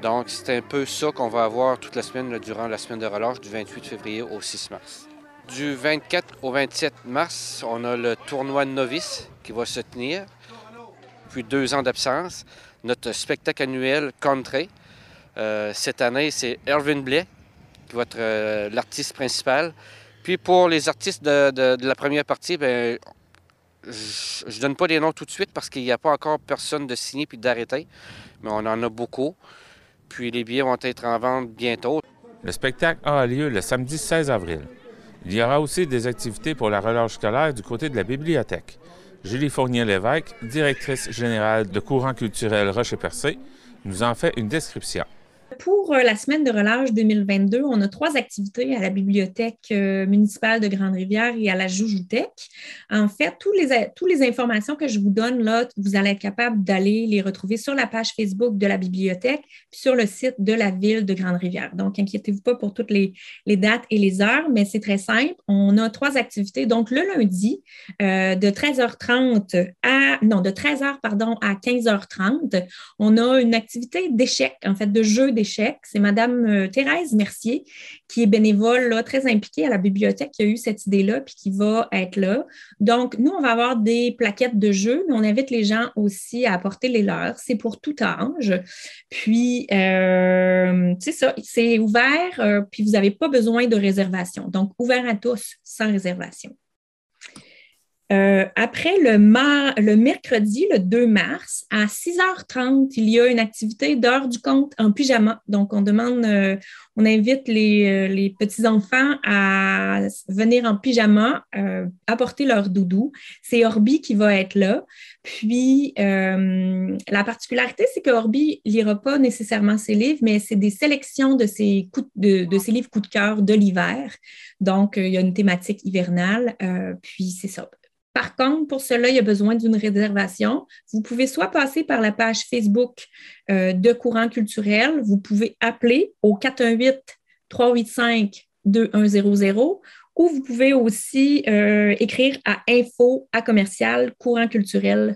Donc, c'est un peu ça qu'on va avoir toute la semaine durant la semaine de relâche du 28 février au 6 mars. Du 24 au 27 mars, on a le tournoi de novice qui va se tenir. Puis deux ans d'absence, notre spectacle annuel Country. Euh, cette année, c'est Erwin Blais votre euh, l'artiste principal. Puis pour les artistes de, la première partie, ben, je ne donne pas les noms tout de suite parce qu'il n'y a pas encore personne de signer puis d'arrêter, mais on en a beaucoup. Puis les billets vont être en vente bientôt. Le spectacle a lieu le samedi 16 avril. Il y aura aussi des activités pour la relâche scolaire du côté de la bibliothèque. Julie Fournier-Lévesque, directrice générale de Courant culturel Rocher-Percé, nous en fait une description. Pour euh, la semaine de relâche 2022, on a trois activités à la bibliothèque euh, municipale de Grande-Rivière et à la Joujoutech. En fait, toutes les, tous les informations que je vous donne là, vous allez être capable d'aller les retrouver sur la page Facebook de la bibliothèque puis sur le site de la ville de Grande-Rivière. Donc, inquiétez-vous pas pour toutes les, dates et les heures, mais c'est très simple. On a trois activités. Donc, le lundi, euh, de 13h30 à, non, de 13h, pardon, à 15h30, on a une activité d'échecs, en fait, de jeu d'échecs C'est Madame euh, Thérèse Mercier, qui est bénévole, très impliquée à la bibliothèque, qui a eu cette idée-là, puis qui va être là. Donc, nous, on va avoir des plaquettes de jeux, mais on invite les gens aussi à apporter les leurs. C'est pour tout âge. Puis, euh, c'est ça, c'est ouvert, euh, puis vous n'avez pas besoin de réservation. Donc, ouvert à tous, sans réservation. Euh, après le, le, mercredi, le 2 mars, à 6h30, il y a une activité d'heure du compte en pyjama. Donc, on demande, euh, on invite les, euh, les petits-enfants à venir en pyjama, apporter leur doudou. C'est Orbi qui va être là. Puis, la particularité, c'est que Orbi lira pas nécessairement ses livres, mais c'est des sélections de ses, de, de ses livres coup de cœur de l'hiver. Donc, il y a une thématique hivernale. puis, c'est ça par contre, pour cela, il y a besoin d'une réservation. Vous pouvez soit passer par la page Facebook euh, de Courant culturel, vous pouvez appeler au 418-385-2100 ou vous pouvez aussi euh, écrire à info à commercial courantculturel.com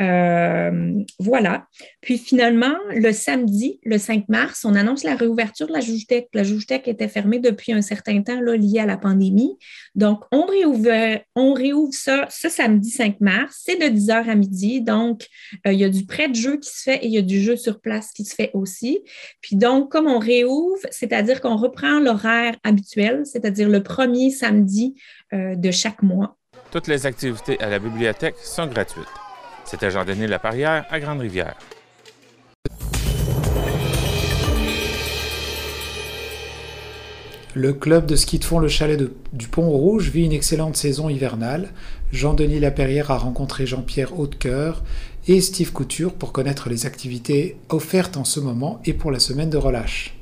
euh, voilà. Puis finalement, le samedi, le 5 mars, on annonce la réouverture de la Joujtec. La Joujtec était fermée depuis un certain temps là, lié à la pandémie. Donc, on réouvre, ça ce samedi 5 mars. C'est de 10h à midi. Donc, euh, il y a du prêt de jeu qui se fait et il y a du jeu sur place qui se fait aussi. Puis donc, comme on réouvre, c'est-à-dire qu'on reprend l'horaire habituel, c'est-à-dire le premier samedi euh, de chaque mois. Toutes les activités à la bibliothèque sont gratuites. C'était Jean-Denis Laparrière à Grande-Rivière. Le club de ski de fond Le Chalet du Pont-Rouge vit une excellente saison hivernale. Jean-Denis Laperrière a rencontré Jean-Pierre Hautecoeur et Steve Couture pour connaître les activités offertes en ce moment et pour la semaine de relâche.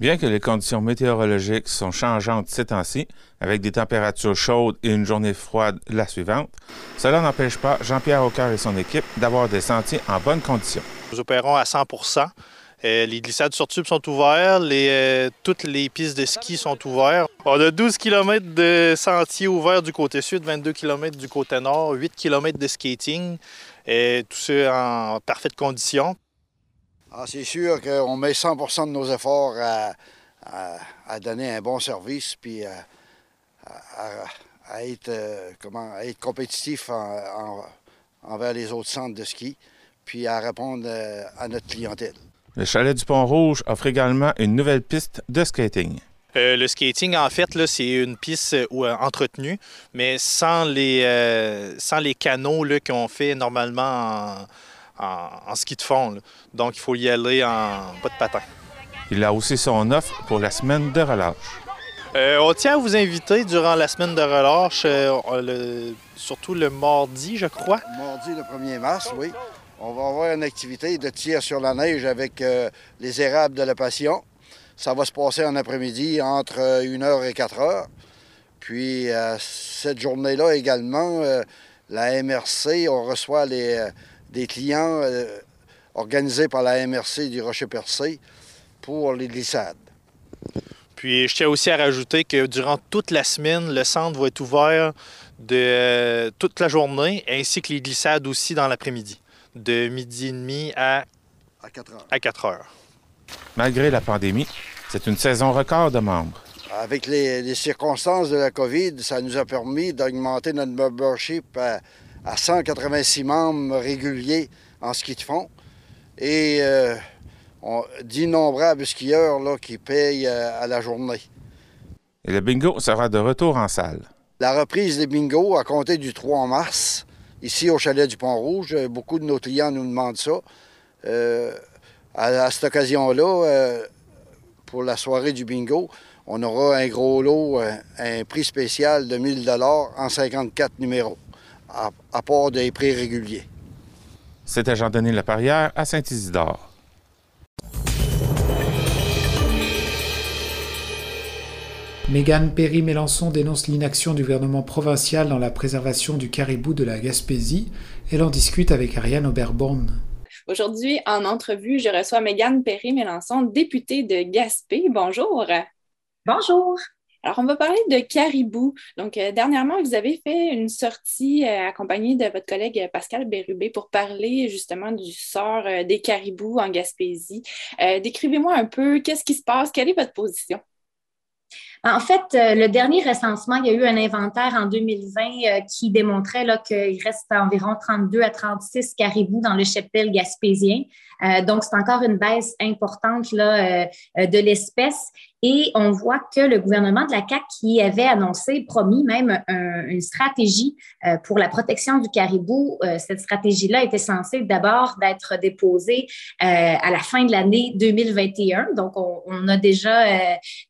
Bien que les conditions météorologiques sont changeantes ces temps-ci, avec des températures chaudes et une journée froide la suivante, cela n'empêche pas Jean-Pierre Aucœur et son équipe d'avoir des sentiers en bonnes conditions. Nous opérons à 100% euh, les glissades sur tube sont ouvertes, euh, toutes les pistes de ski sont ouvertes. On a 12 km de sentiers ouverts du côté sud, 22 km du côté nord, 8 km de skating, et tout ça en parfaite condition. Ah, c'est sûr qu'on met 100% de nos efforts à, donner un bon service puis à, être, euh, comment, être compétitif envers les autres centres de ski puis à répondre euh, à notre clientèle. Le chalet du Pont-Rouge offre également une nouvelle piste de skating. Euh, le skating, en fait, c'est une piste entretenue, mais sans les, sans les canaux qu'on fait normalement en, en, ski de fond. Donc, il faut y aller en pas de patin. Il a aussi son offre pour la semaine de relâche. Euh, on tient à vous inviter durant la semaine de relâche, euh, surtout le mardi, je crois. Mardi, le 1er mars, oui. On va avoir une activité de tir sur la neige avec euh, les érables de la Passion. Ça va se passer en après-midi entre 1h et 4h. Puis, cette journée-là également, la MRC, on reçoit les des clients euh, organisés par la MRC du Rocher-Percé pour les glissades. Puis je tiens aussi à rajouter que durant toute la semaine, le centre va être ouvert de euh, toute la journée, ainsi que les glissades aussi dans l'après-midi, de midi et demi à, à 4 heures. À 4 heures. Malgré la pandémie, c'est une saison record de membres. Avec les, les, circonstances de la COVID, ça nous a permis d'augmenter notre membership à, à 186 membres réguliers en ski de fond et euh, d'innombrables skieurs là, qui payent euh, à la journée. Et le bingo sera de retour en salle. La reprise des bingos a compté du 3 mars, ici au chalet du Pont-Rouge. Beaucoup de nos clients nous demandent ça. Euh, à, cette occasion-là, pour la soirée du bingo, on aura un gros lot, un prix spécial de 1000 en 54 numéros à, part des prix réguliers. C'était Jean-Denis Laparrière à Saint-Isidore. Mégane Perry-Mélençon dénonce l'inaction du gouvernement provincial dans la préservation du caribou de la Gaspésie. Elle en discute avec Ariane Auberborn. Aujourd'hui, en entrevue, je reçois Mégane Perry-Mélençon, députée de Gaspé. Bonjour. Bonjour. Alors, on va parler de caribou. Donc, euh, dernièrement, vous avez fait une sortie euh, accompagnée de votre collègue Pascal Bérubé pour parler justement du sort euh, des caribous en Gaspésie. Décrivez-moi un peu, qu'est-ce qui se passe? Quelle est votre position? En fait, le dernier recensement, il y a eu un inventaire en 2020 qui démontrait qu'il reste environ 32 à 36 caribous dans le cheptel gaspésien. donc, c'est encore une baisse importante là, de l'espèce. Et on voit que le gouvernement de la CAQ qui avait annoncé, promis même une stratégie euh, pour la protection du caribou, euh, cette stratégie-là était censée d'abord d'être déposée euh, à la fin de l'année 2021. Donc, on, a déjà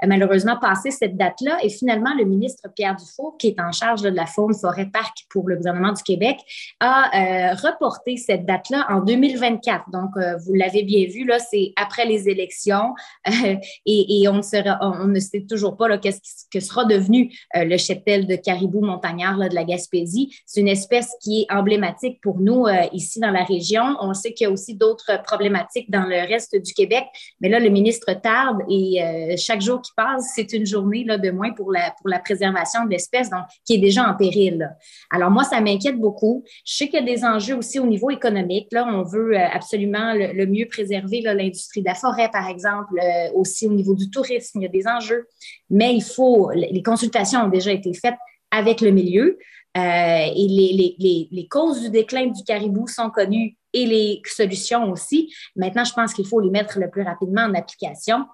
malheureusement passé cette date-là. Et finalement, le ministre Pierre Dufault, qui est en charge de la faune forêt parc pour le gouvernement du Québec, a reporté cette date-là en 2024. Donc, vous l'avez bien vu, là, c'est après les élections et, et on se on, ne sait toujours pas qu'est-ce que sera devenu euh, le cheptel de caribou montagnard de la Gaspésie. C'est une espèce qui est emblématique pour nous euh, ici dans la région. On sait qu'il y a aussi d'autres problématiques dans le reste du Québec, mais là, le ministre tarde et euh, chaque jour qui passe, c'est une journée de moins pour la, pour la préservation de l'espèce, donc qui est déjà en péril. Alors moi, ça m'inquiète beaucoup. Je sais qu'il y a des enjeux aussi au niveau économique. Là, on veut absolument le, mieux préserver l'industrie de la forêt, par exemple, aussi au niveau du tourisme il y a des enjeux, mais il faut, les consultations ont déjà été faites avec le milieu euh, et les, les, causes du déclin du caribou sont connues et les solutions aussi. Maintenant, je pense qu'il faut les mettre le plus rapidement en application.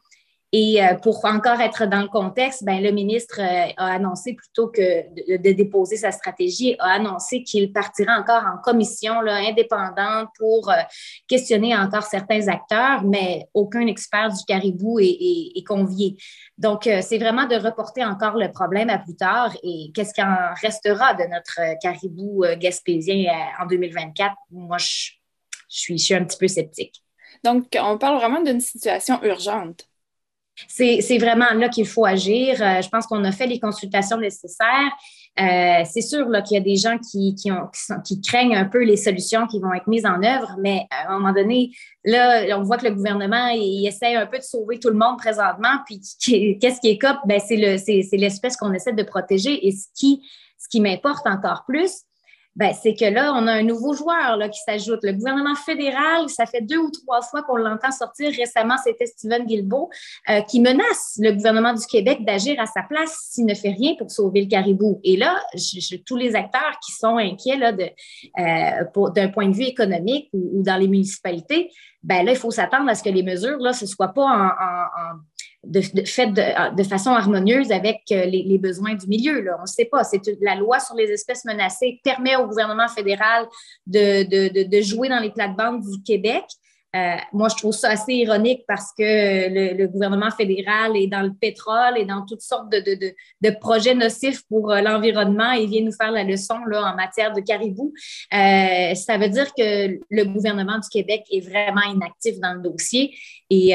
Et euh, pour encore être dans le contexte, ben, le ministre euh, a annoncé plutôt que de, déposer sa stratégie, a annoncé qu'il partira encore en commission là, indépendante pour euh, questionner encore certains acteurs, mais aucun expert du caribou est, convié. Donc, c'est vraiment de reporter encore le problème à plus tard et qu'est-ce qui en restera de notre caribou gaspésien en 2024? Moi, je, suis, je suis un petit peu sceptique. Donc, on parle vraiment d'une situation urgente c'est vraiment là qu'il faut agir. Euh, je pense qu'on a fait les consultations nécessaires. Euh, c'est sûr qu'il y a des gens qui, craignent un peu les solutions qui vont être mises en œuvre, mais à un moment donné, là, on voit que le gouvernement, il, essaie un peu de sauver tout le monde présentement. Puis qu'est-ce qui est cop? Ben, c'est l'espèce qu'on essaie de protéger. Et ce qui m'importe encore plus, ben, c'est que là, on a un nouveau joueur là, qui s'ajoute. Le gouvernement fédéral, ça fait deux ou trois fois qu'on l'entend sortir. Récemment, c'était Stephen Guilbeault euh, qui menace le gouvernement du Québec d'agir à sa place s'il ne fait rien pour sauver le caribou. Et là, tous les acteurs qui sont inquiets euh, d'un point de vue économique ou, dans les municipalités, ben là, il faut s'attendre à ce que les mesures, là, ce ne soient pas en, en de, de, fait de, façon harmonieuse avec euh, les, besoins du milieu. Là. On ne sait pas. C'est la loi sur les espèces menacées permet au gouvernement fédéral de, de jouer dans les plates-bandes du Québec. Euh, moi, je trouve ça assez ironique parce que le, gouvernement fédéral est dans le pétrole et dans toutes sortes de, projets nocifs pour euh, l'environnement et vient nous faire la leçon là, en matière de caribou. Euh, ça veut dire que le gouvernement du Québec est vraiment inactif dans le dossier et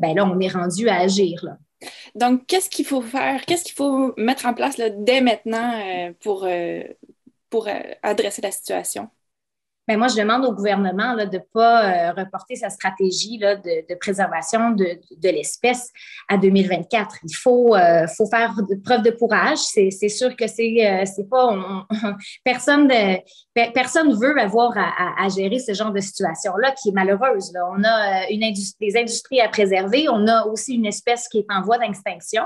ben là, on est rendu à agir. Donc, qu'est-ce qu'il faut faire? Qu'est-ce qu'il faut mettre en place dès maintenant pour, pour adresser la situation? Mais moi, je demande au gouvernement là, de ne pas euh, reporter sa stratégie là, de, de, préservation de, de l'espèce à 2024. Il faut, euh, faut faire preuve de courage. C'est sûr que c'est euh, pas. personne de, personne veut avoir à, à, gérer ce genre de situation-là qui est malheureuse. Là. On a une industrie, des industries à préserver. On a aussi une espèce qui est en voie d'extinction.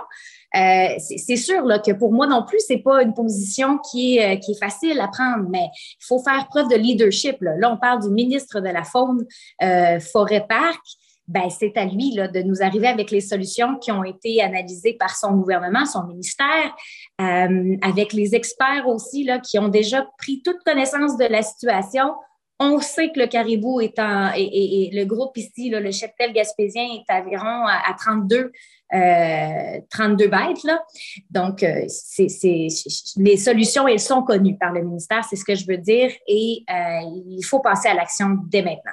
Euh, c'est sûr là, que pour moi non plus, c'est pas une position qui est, euh, qui est facile à prendre, mais il faut faire preuve de leadership. Là, là on parle du ministre de la Faune, euh, Forêt Parc. Ben, c'est à lui là, de nous arriver avec les solutions qui ont été analysées par son gouvernement, son ministère, euh, avec les experts aussi là, qui ont déjà pris toute connaissance de la situation. On sait que le caribou est et, le groupe ici, le cheptel gaspésien est environ à, à 32 32 euh, bêtes. Là. Donc, euh, les solutions, elles sont connues par le ministère, c'est ce que je veux dire, et euh, il faut passer à l'action dès maintenant.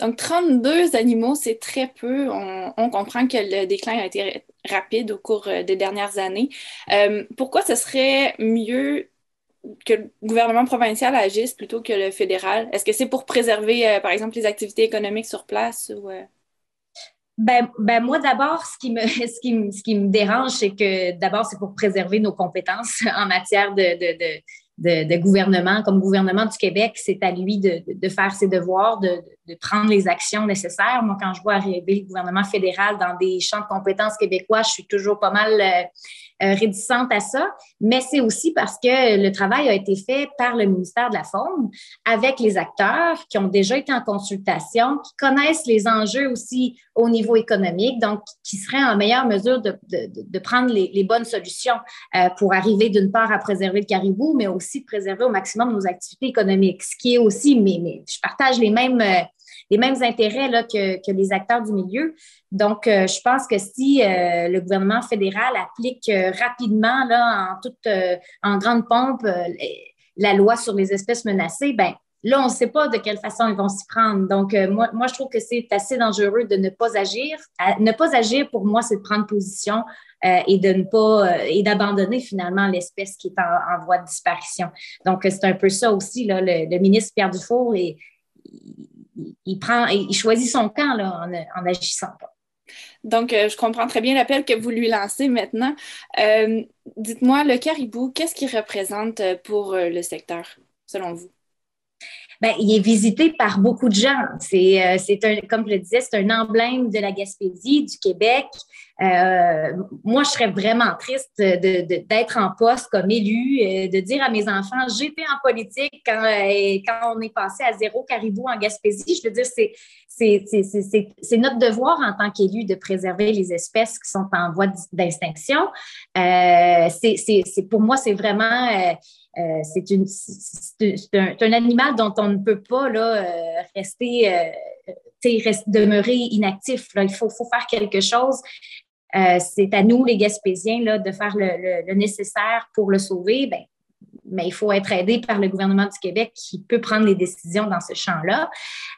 Donc, 32 animaux, c'est très peu. On, comprend que le déclin a été rapide au cours des dernières années. pourquoi ce serait mieux que le gouvernement provincial agisse plutôt que le fédéral? Est-ce que c'est pour préserver, par exemple, les activités économiques sur place? Ou, Ben, ben moi, d'abord, ce, qui me, ce, qui ce qui me dérange, c'est que d'abord, c'est pour préserver nos compétences en matière de, de, de de, gouvernement, comme gouvernement du Québec, c'est à lui de, de, faire ses devoirs, de, de, prendre les actions nécessaires. Moi, quand je vois arriver le gouvernement fédéral dans des champs de compétences québécois, je suis toujours pas mal euh, euh, réticente à ça, mais c'est aussi parce que le travail a été fait par le ministère de la Faune avec les acteurs qui ont déjà été en consultation, qui connaissent les enjeux aussi au niveau économique, donc qui seraient en meilleure mesure de, de, de prendre les, les, bonnes solutions euh, pour arriver d'une part à préserver le caribou, mais aussi de préserver au maximum nos activités économiques, ce qui est aussi, mais, mais je partage les mêmes... Euh, les mêmes intérêts là, que, que, les acteurs du milieu. Donc, euh, je pense que si euh, le gouvernement fédéral applique euh, rapidement, là, en toute, en grande pompe, la loi sur les espèces menacées, ben là, on ne sait pas de quelle façon ils vont s'y prendre. Donc, moi, moi, je trouve que c'est assez dangereux de ne pas agir. ne pas agir, pour moi, c'est de prendre position et de ne pas et d'abandonner finalement l'espèce qui est en, voie de disparition. Donc, c'est un peu ça aussi. Là, le, le ministre Pierre Dufour et il, prend, il choisit son camp là, en, agissant pas. Donc, euh, je comprends très bien l'appel que vous lui lancez maintenant. Euh, dites-moi, le caribou, qu'est-ce qu'il représente euh, pour le secteur, selon vous? Bien, il est visité par beaucoup de gens. C'est, un, comme je le disais, c'est un emblème de la Gaspésie, du Québec. Euh, moi, je serais vraiment triste d'être en poste comme élu, euh, de dire à mes enfants, j'étais en politique quand, euh, quand on est passé à zéro caribou en Gaspésie. Je veux dire, c'est c'est notre devoir en tant qu'élu de préserver les espèces qui sont en voie d'extinction. Euh, c'est pour moi, c'est vraiment euh, c'est un, animal dont on ne peut pas là, rester, rester demeurer inactif. Il faut, faire quelque chose. Euh, c'est à nous, les Gaspésiens, de faire le, nécessaire pour le sauver. Ben, mais il faut être aidé par le gouvernement du Québec qui peut prendre les décisions dans ce champ-là.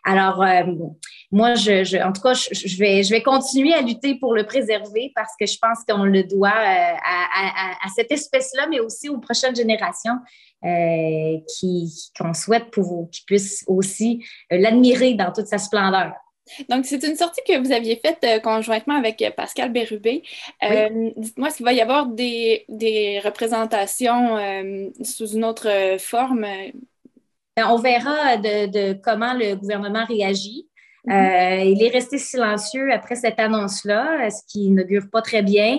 Alors, euh, moi, je, en tout cas, je, vais, je vais continuer à lutter pour le préserver parce que je pense qu'on le doit euh, à, cette espèce-là, mais aussi aux prochaines générations qui qu'on souhaite pour qu'ils puissent aussi l'admirer dans toute sa splendeur. Donc, c'est une sortie que vous aviez faite euh, conjointement avec euh, Pascal Bérubé. Euh, dites-moi, est-ce qu'il va y avoir des, représentations sous une autre forme? Ben, on verra de, comment le gouvernement réagit. Mm-hmm. il est resté silencieux après cette annonce-là, ce qui n'augure pas très bien.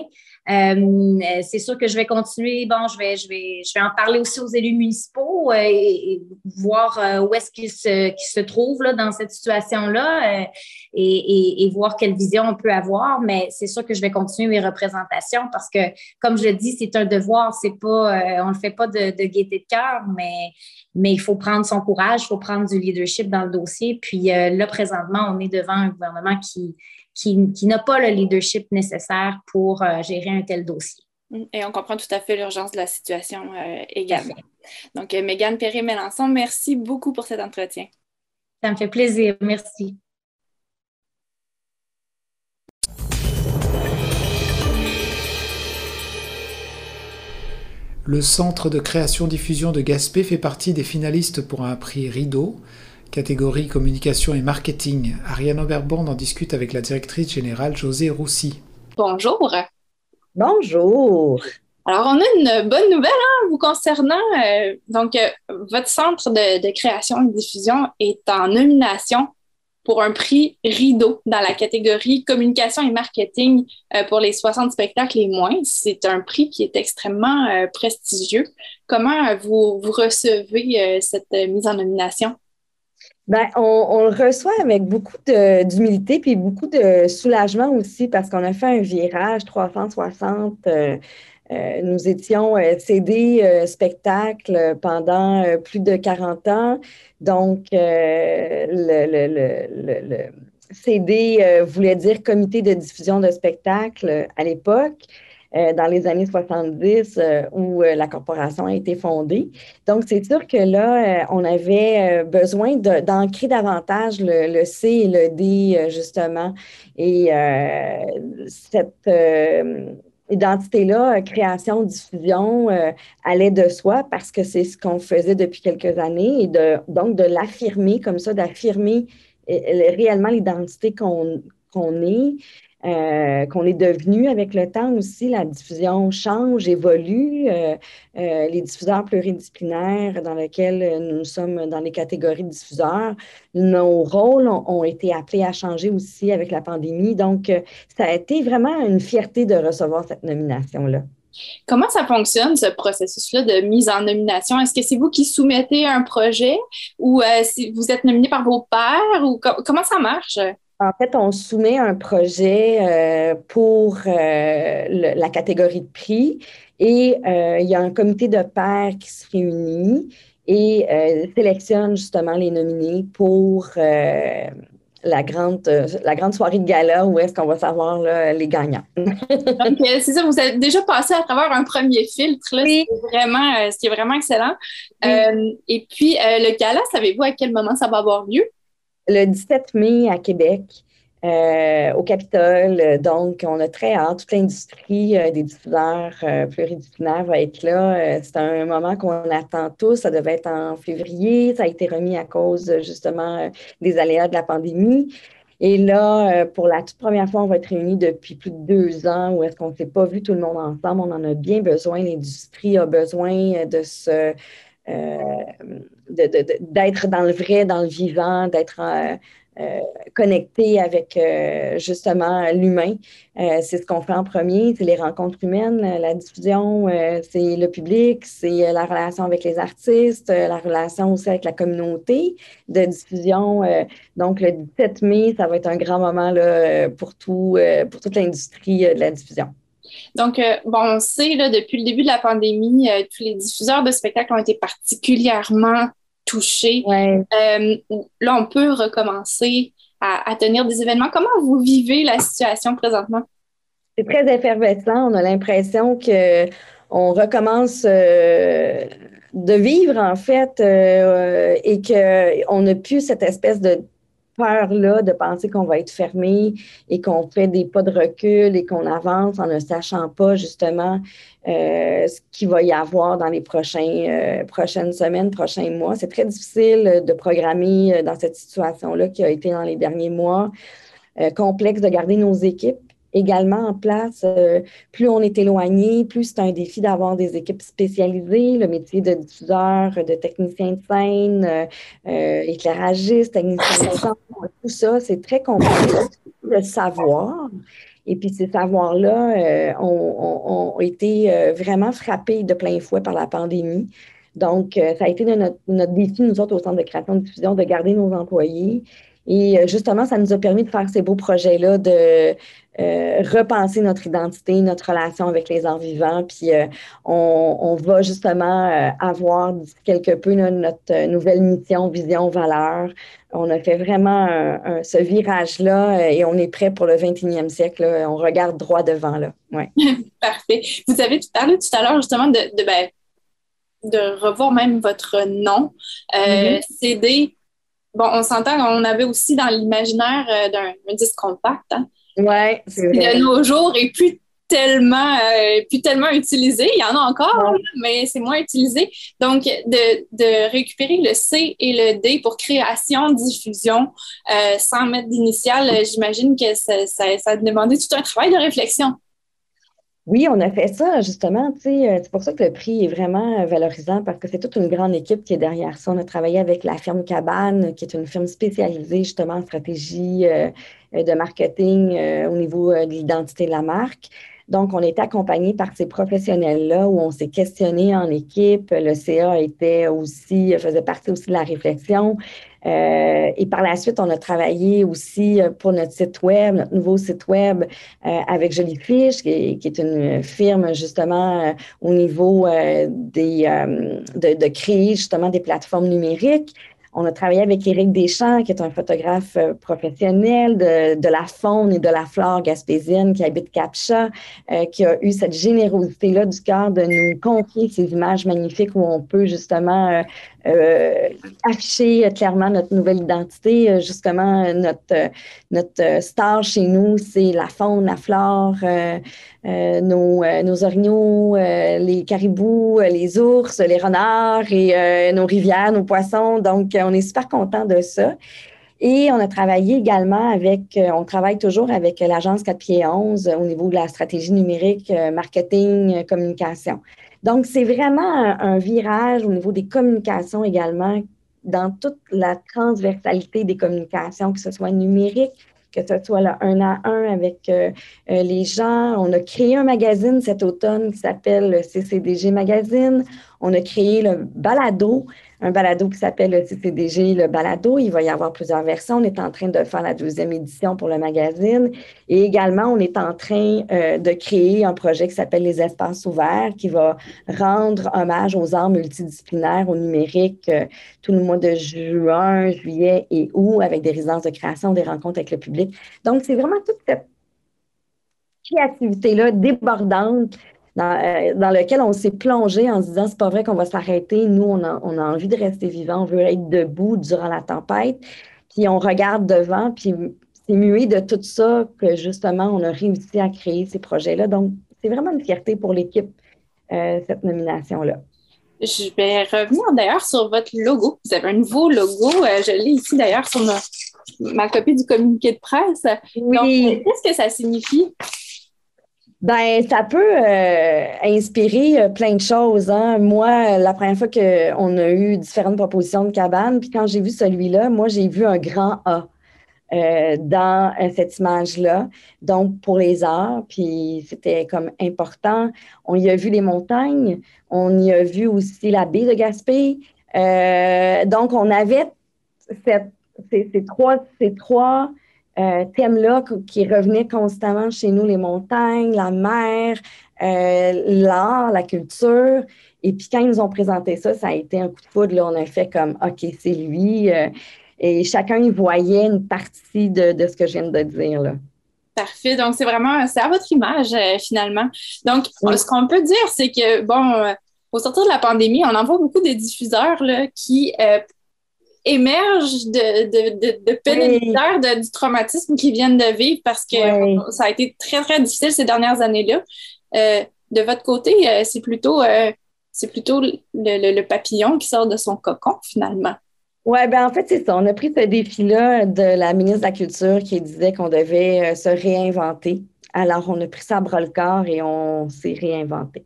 Euh, c'est sûr que je vais continuer. Bon, je vais, je vais, je vais en parler aussi aux élus municipaux euh, et, voir euh, où est-ce qu'ils se, se trouvent là, dans cette situation-là et, et, voir quelle vision on peut avoir. Mais c'est sûr que je vais continuer mes représentations parce que, comme je le dis, c'est un devoir. C'est pas, on le fait pas de, de gaieté de cœur, mais, mais il faut prendre son courage, il faut prendre du leadership dans le dossier. Puis là, présentement, on est devant un gouvernement qui qui, n'a pas le leadership nécessaire pour euh, gérer un tel dossier. Et on comprend tout à fait l'urgence de la situation euh, également. Donc, euh, Mégane Perry-Mélenchon, merci beaucoup pour cet entretien. Ça me fait plaisir. Merci. Le Centre de création-diffusion de Gaspé fait partie des finalistes pour un prix Rideau catégorie communication et marketing. Ariane Oberbond en discute avec la directrice générale José Roussy. Bonjour. Bonjour. Alors, on a une bonne nouvelle hein, vous concernant. Euh, donc, euh, votre centre de, création et diffusion est en nomination pour un prix Rideau dans la catégorie communication et marketing euh, pour les 60 spectacles et moins. C'est un prix qui est extrêmement prestigieux. Comment vous, vous recevez cette mise en nomination? Ben, on, le reçoit avec beaucoup d'humilité puis beaucoup de soulagement aussi parce qu'on a fait un virage 360. Euh, euh, nous étions euh, CD spectacle pendant plus de 40 ans. Donc, le, le, CD voulait dire comité de diffusion de spectacle à l'époque. Euh, dans les années 70 euh, où euh, la corporation a été fondée. Donc, c'est sûr que là, on avait besoin d'ancrer davantage le, C et le D, justement. Et cette identité-là, création, diffusion, allait de soi parce que c'est ce qu'on faisait depuis quelques années et donc de l'affirmer comme ça, d'affirmer réellement l'identité qu'on est. Euh, qu'on est devenu avec le temps aussi. La diffusion change, évolue. Euh, euh, les diffuseurs pluridisciplinaires dans lesquels nous sommes dans les catégories de diffuseurs, nos rôles ont, été appelés à changer aussi avec la pandémie. Donc, ça a été vraiment une fierté de recevoir cette nomination-là. Comment ça fonctionne, ce processus-là de mise en nomination? Est-ce que c'est vous qui soumettez un projet ou vous êtes nominé par vos pairs ou comment ça marche? En fait, on soumet un projet euh, pour euh, la catégorie de prix et euh, il y a un comité de pairs qui se réunit et sélectionne justement les nominés pour la grande, la grande soirée de gala où est-ce qu'on va savoir les gagnants. Donc, c'est ça, vous avez déjà passé à travers un premier filtre, là, vraiment, ce qui est vraiment excellent. et puis, le gala, savez-vous à quel moment ça va avoir lieu? Le 17 mai à Québec, euh, au Capitole. Donc, on a très hâte. Toute l'industrie euh, des diffuseurs euh, pluridisciplinaires va être là. c'est un moment qu'on attend tous. Ça devait être en février. Ça a été remis à cause justement des aléas de la pandémie. Et là, pour la toute première fois, on va être réunis depuis plus de deux ans où est-ce qu'on ne s'est pas vu tout le monde ensemble. On en a bien besoin. L'industrie a besoin de se d'être dans le vrai, dans le vivant, d'être euh, euh, connecté avec euh, justement l'humain. c'est ce qu'on fait en premier, c'est les rencontres humaines, la diffusion, c'est le public, c'est la relation avec les artistes, la relation aussi avec la communauté de diffusion. donc, le 17 mai, ça va être un grand moment là, pour, tout, pour toute l'industrie de la diffusion. Donc, euh, bon, on sait, là, depuis le début de la pandémie, euh, tous les diffuseurs de spectacles ont été particulièrement touchés. Euh, là, on peut recommencer à, tenir des événements. Comment vous vivez la situation présentement? C'est très effervescent. On a l'impression qu'on recommence de vivre, en fait, et qu'on n'a plus cette espèce de peur-là de penser qu'on va être fermé et qu'on fait des pas de recul et qu'on avance en ne sachant pas justement euh, ce qu'il va y avoir dans les prochains, euh, prochaines semaines, prochains mois. C'est très difficile de programmer euh, dans cette situation-là qui a été dans les derniers mois. complexe de garder nos équipes également en place. Euh, plus on est éloigné, plus c'est un défi d'avoir des équipes spécialisées, le métier de diffuseur, de technicien de scène, euh, euh éclairagiste, technicien de son, tout ça, c'est très complexe de savoir. Et puis ces savoirs-là ont, ont, été vraiment frappés de plein fouet par la pandémie. Donc, ça a été notre, notre défi, nous autres, au Centre de création de diffusion, de garder nos employés. Et justement, ça nous a permis de faire ces beaux projets-là, de, euh, repenser notre identité, notre relation avec les arts vivants. Puis euh, on, va justement euh, avoir quelque peu notre nouvelle mission, vision, valeur. On a fait vraiment ce virage-là et on est prêt pour le 21e siècle. On regarde droit devant. Là. Ouais. Parfait. Vous avez parlé tout à l'heure justement de, de, ben, de, revoir même votre nom. CD, bon, on s'entend, on avait aussi dans l'imaginaire d'un disque compact. Hein? Ouais, c'est vrai. De nos jours et plus tellement, euh, plus tellement utilisé. Il y en a encore, mais c'est moins utilisé. Donc, de, de, récupérer le C et le D pour création, diffusion, euh, sans mettre d'initiale, j'imagine que ça, ça, ça a demandé tout un travail de réflexion. Oui, on a fait ça, justement. Euh, c'est pour ça que le prix est vraiment valorisant parce que c'est toute une grande équipe qui est derrière ça. On a travaillé avec la firme Cabane, qui est une firme spécialisée justement en stratégie euh, de marketing euh, au niveau de l'identité de la marque. Donc, on est accompagné par ces professionnels-là où on s'est questionné en équipe. Le CA était aussi, faisait partie aussi de la réflexion. Euh, et par la suite, on a travaillé aussi euh, pour notre site web, notre nouveau site web euh, avec Jellyfish, qui, qui, est une firme justement au niveau des, de, créer justement des plateformes numériques. On a travaillé avec Éric Deschamps, qui est un photographe professionnel de, la faune et de la flore gaspésienne qui habite Capcha, qui a eu cette générosité-là du cœur de nous confier ces images magnifiques où on peut justement afficher clairement notre nouvelle identité. justement, notre, notre star chez nous, c'est la faune, la flore, nos, nos orignaux, les caribous, les ours, les renards et nos rivières, nos poissons. Donc, on est super content de ça. Et on a travaillé également avec, euh, on travaille toujours avec l'agence 4 pieds 11 au niveau de la stratégie numérique, marketing, communication. Donc, c'est vraiment un, virage au niveau des communications également, dans toute la transversalité des communications, que ce soit numérique, que ce soit là, un à un avec euh, euh, les gens. On a créé un magazine cet automne qui s'appelle le CCDG Magazine. On a créé le balado, un balado qui s'appelle le CCDG Le Balado. Il va y avoir plusieurs versions. On est en train de faire la deuxième édition pour le magazine. Et également, on est en train euh, de créer un projet qui s'appelle Les Espaces ouverts, qui va rendre hommage aux arts multidisciplinaires au numérique euh, tout le mois de juin, juillet et août, avec des résidences de création, des rencontres avec le public. Donc, c'est vraiment toute cette créativité-là débordante euh, dans, lequel on s'est plongé en se disant c'est pas vrai qu'on va s'arrêter. Nous, on a, on a, envie de rester vivant, on veut être debout durant la tempête. Puis on regarde devant, puis c'est muet de tout ça que justement on a réussi à créer ces projets-là. Donc, c'est vraiment une fierté pour l'équipe, euh, cette nomination-là. Je vais revenir d'ailleurs sur votre logo. Vous avez un nouveau logo. Euh, je l'ai ici d'ailleurs sur ma, copie du communiqué de presse. Oui. Qu'est-ce que ça signifie? Ben, ça peut euh, inspirer euh, plein de choses. Hein. Moi, la première fois qu'on a eu différentes propositions de cabane, puis quand j'ai vu celui-là, moi, j'ai vu un grand A euh, dans cette image-là. Donc, pour les arts, puis c'était comme important. On y a vu les montagnes, on y a vu aussi la baie de Gaspé. donc, on avait cette, ces, trois, ces trois euh, thème-là qui revenait constamment chez nous, les montagnes, la mer, euh, l'art, la culture. Et puis quand ils nous ont présenté ça, ça a été un coup de foudre. Là, on a fait comme, OK, c'est lui. Euh, et chacun y voyait une partie de, ce que je viens de dire. Là. Parfait. Donc, c'est vraiment, c'est à votre image, finalement. Donc, ce qu'on peut dire, c'est que, bon, au sortir de la pandémie, on en voit beaucoup de diffuseurs là, qui émergent de, de, de, du traumatisme qu'ils viennent de vivre parce que ça a été très, très difficile ces dernières années-là. Euh, de votre côté, euh, c'est plutôt, euh, c'est plutôt le, le, papillon qui sort de son cocon, finalement. Oui, ben en fait, c'est ça. On a pris ce défi-là de la ministre de la Culture qui disait qu'on devait se réinventer. Alors, on a pris ça à bras-le-corps et on s'est réinventé.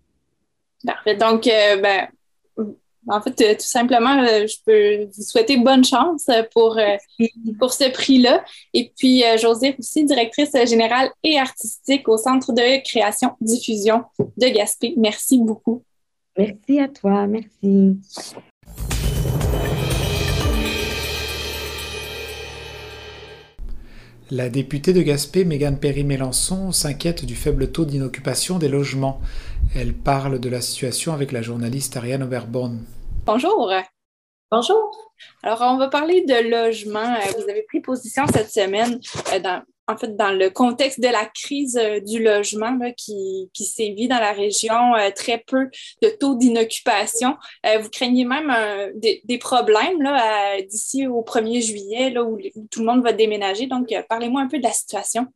Parfait. Donc, ben, en fait, euh, tout simplement, euh, je peux vous souhaiter bonne chance pour, euh, pour ce prix-là. Et puis, Josée aussi, directrice générale et artistique au Centre de création diffusion de Gaspé. Merci beaucoup. Merci à toi. Merci. La députée de Gaspé, Mégane Perry-Mélençon, s'inquiète du faible taux d'inoccupation des logements. Elle parle de la situation avec la journaliste Ariane Oberborn. Bonjour. Bonjour. Alors, on va parler de logement. Euh, vous avez pris position cette semaine euh, dans, en fait, dans le contexte de la crise euh, du logement qui, qui sévit dans la région, très peu de taux d'inoccupation. vous craignez même des, problèmes d'ici au 1er juillet là, où, tout le monde va déménager. Donc, parlez-moi un peu de la situation.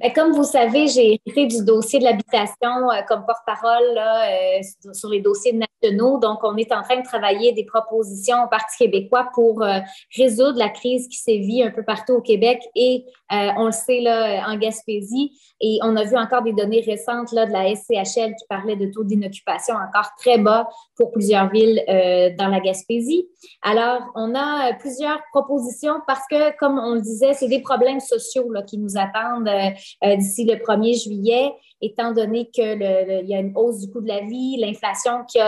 Ben, comme vous savez, j'ai hérité du dossier de l'habitation euh, comme porte-parole euh, sur les dossiers nationaux. Donc, on est en train de travailler des propositions au Parti québécois pour euh, résoudre la crise qui sévit un peu partout au Québec et on le sait là, en Gaspésie. Et on a vu encore des données récentes là, de la SCHL qui parlait de taux d'inoccupation encore très bas pour plusieurs villes dans la Gaspésie. Alors, on a plusieurs propositions parce que, comme on le disait, c'est des problèmes sociaux là, qui nous attendent d'ici le 1er juillet, étant donné qu'il y a une hausse du coût de la vie, l'inflation qui,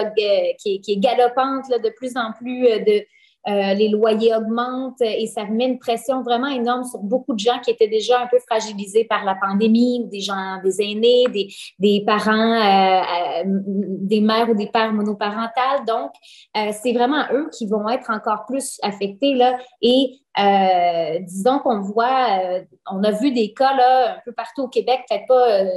qui, est galopante de plus en plus euh, de, euh, les loyers augmentent et ça met une pression vraiment énorme sur beaucoup de gens qui étaient déjà un peu fragilisés par la pandémie, des gens, des aînés, des, des parents, des mères ou des pères monoparentales. Donc, c'est vraiment eux qui vont être encore plus affectés là et euh, disons qu'on voit, euh, on a vu des cas là, un peu partout au Québec, peut-être pas euh,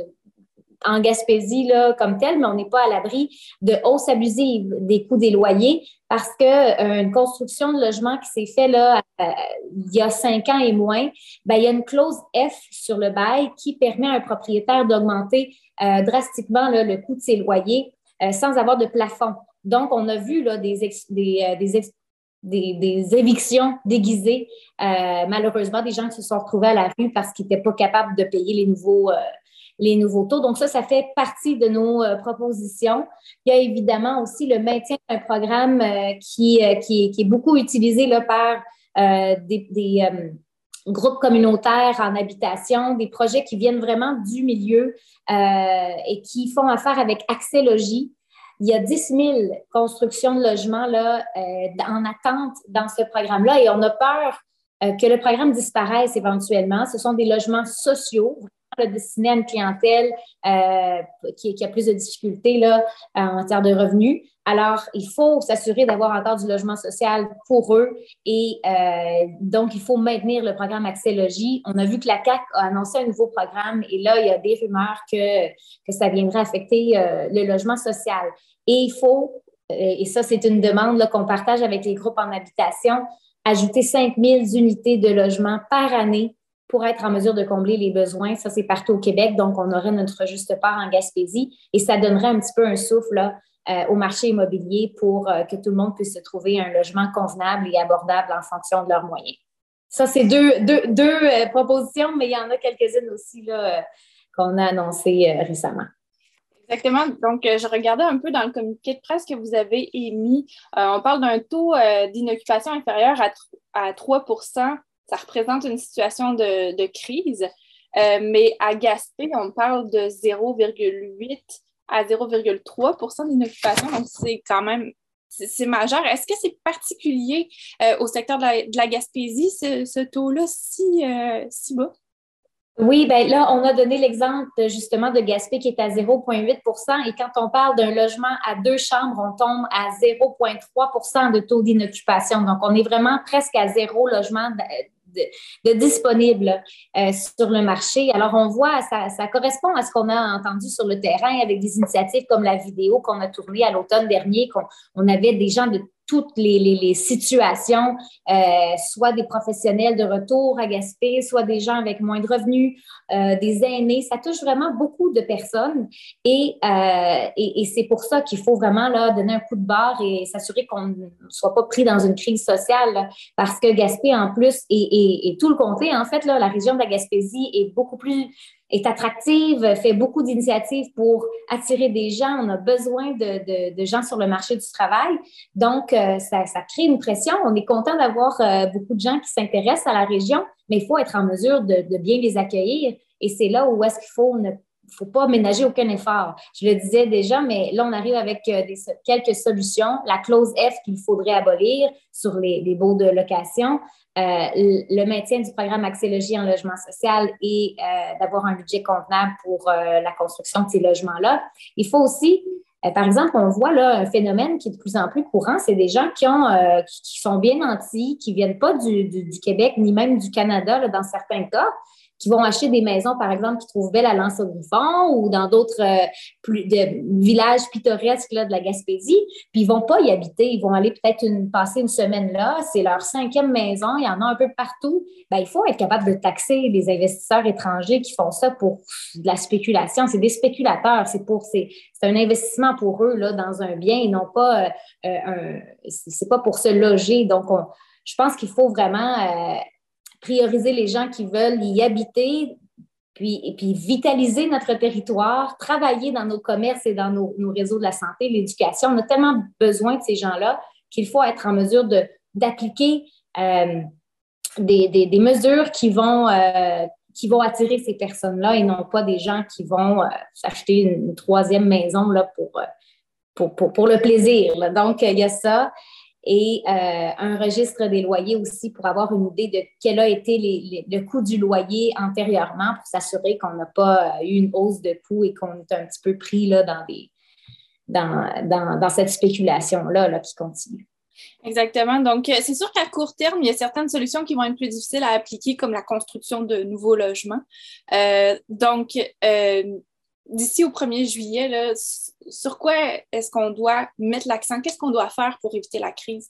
en Gaspésie là, comme tel, mais on n'est pas à l'abri de hausses abusives des coûts des loyers parce que une construction de logement qui s'est faite là, il y a cinq ans et moins, ben, il y a une clause F sur le bail qui permet à un propriétaire d'augmenter drastiquement là, le coût de ses loyers sans avoir de plafond. Donc, on a vu là, des, des, des, des, évictions déguisées. malheureusement, des gens qui se sont retrouvés à la rue parce qu'ils n'étaient pas capables de payer les nouveaux, les nouveaux taux. Donc, ça, ça fait partie de nos propositions. Il y a évidemment aussi le maintien d'un programme qui, qui, est beaucoup utilisé là, par des, groupes communautaires en habitation, des projets qui viennent vraiment du milieu et qui font affaire avec Accès Logis, il y a 10 000 constructions de logements là, euh, en attente dans ce programme-là et on a peur euh, que le programme disparaisse éventuellement. Ce sont des logements sociaux, destinés à une clientèle euh, qui, a plus de difficultés là, en termes de revenus. Alors, il faut s'assurer d'avoir encore du logement social pour eux et donc il faut maintenir le programme Accès Logis. On a vu que la CAC a annoncé un nouveau programme et là, il y a des rumeurs que, que ça viendrait affecter le logement social. Et il faut, euh, et ça c'est une demande qu'on partage avec les groupes en habitation, ajouter 5000 unités de logement par année pour être en mesure de combler les besoins. Ça, c'est partout au Québec, donc on aurait notre juste part en Gaspésie et ça donnerait un petit peu un souffle euh, au marché immobilier pour euh, que tout le monde puisse se trouver un logement convenable et abordable en fonction de leurs moyens. Ça, c'est deux, deux propositions, mais il y en a quelques-unes aussi qu'on a annoncées récemment. Exactement. Donc, euh, je regardais un peu dans le communiqué de presse que vous avez émis. Euh, on parle d'un taux euh, d'inoccupation inférieur à, 3 Ça représente une situation de, crise. mais à Gaspé, on parle de 0,8 à 0,3% d'inoccupation. Donc, c'est quand même c'est majeur. Est-ce que c'est particulier au secteur de la, Gaspésie, ce, taux-là si, si bas? Oui, bien là, on a donné l'exemple justement de Gaspé qui est à 0,8% et quand on parle d'un logement à deux chambres, on tombe à 0,3% de taux d'inoccupation. Donc, on est vraiment presque à zéro logement de, euh, sur le marché. Alors, on voit, ça, correspond à ce qu'on a entendu sur le terrain avec des initiatives comme la vidéo qu'on a tournée à l'automne dernier, qu'on on avait des gens de toutes les, situations, euh, soit des professionnels de retour à Gaspé, soit des gens avec moins de revenus, euh, des aînés. Ça touche vraiment beaucoup de personnes et, euh, et, c'est pour ça qu'il faut vraiment là, donner un coup de barre et s'assurer qu'on ne soit pas pris dans une crise sociale parce que Gaspé, en plus, et, et, tout le comté, en fait, là, la région de la Gaspésie est beaucoup plus est attractive, fait beaucoup d'initiatives pour attirer des gens. On a besoin de, de, gens sur le marché du travail. Donc, euh, ça, ça, crée une pression. On est content d'avoir euh, beaucoup de gens qui s'intéressent à la région, mais il faut être en mesure de, de bien les accueillir. Et c'est là où est-ce qu'il faut ne faut pas ménager aucun effort. Je le disais déjà, mais là, on arrive avec euh, des, quelques solutions. La clause F qu'il faudrait abolir sur les, les baux de location, euh, le maintien du programme Axélogie en logement social et euh, d'avoir un budget convenable pour euh, la construction de ces logements-là. Il faut aussi, par exemple, on voit là un phénomène qui est de plus en plus courant, c'est des gens qui, ont, qui, sont bien nantis, qui ne viennent pas du, du, Québec ni même du Canada là, dans certains cas, qui vont acheter des maisons, par exemple, qui trouvent belle à lens griffon ou dans d'autres euh, villages pittoresques là, de la Gaspésie, puis ils vont pas y habiter, ils vont aller peut-être une, passer une semaine là, c'est leur cinquième maison, il y en a un peu partout. Ben, il faut être capable de taxer les investisseurs étrangers qui font ça pour de la spéculation. C'est des spéculateurs, c'est pour c'est un investissement pour eux là, dans un bien et non pas euh, euh un, c'est pas pour se loger. Donc, je pense qu'il faut vraiment euh, prioriser les gens qui veulent y habiter, puis, et puis vitaliser notre territoire, travailler dans nos commerces et dans nos, réseaux de la santé, l'éducation. On a tellement besoin de ces gens-là qu'il faut être en mesure d'appliquer euh, des, des, mesures qui vont, euh, qui vont attirer ces personnes-là et non pas des gens qui vont euh, s'acheter une, troisième maison là, pour, pour, pour, pour, le plaisir. Donc, il y a ça et euh, un registre des loyers aussi pour avoir une idée de quel a été le coût du loyer antérieurement pour s'assurer qu'on n'a pas eu une hausse de coût et qu'on est un petit peu pris là, dans, des, dans, dans, cette spéculation-là là, qui continue. Exactement. Donc, euh, c'est sûr qu'à court terme, il y a certaines solutions qui vont être plus difficiles à appliquer, comme la construction de nouveaux logements. Euh, donc, d'ici au 1er juillet, sur quoi est-ce qu'on doit mettre l'accent? Qu'est-ce qu'on doit faire pour éviter la crise?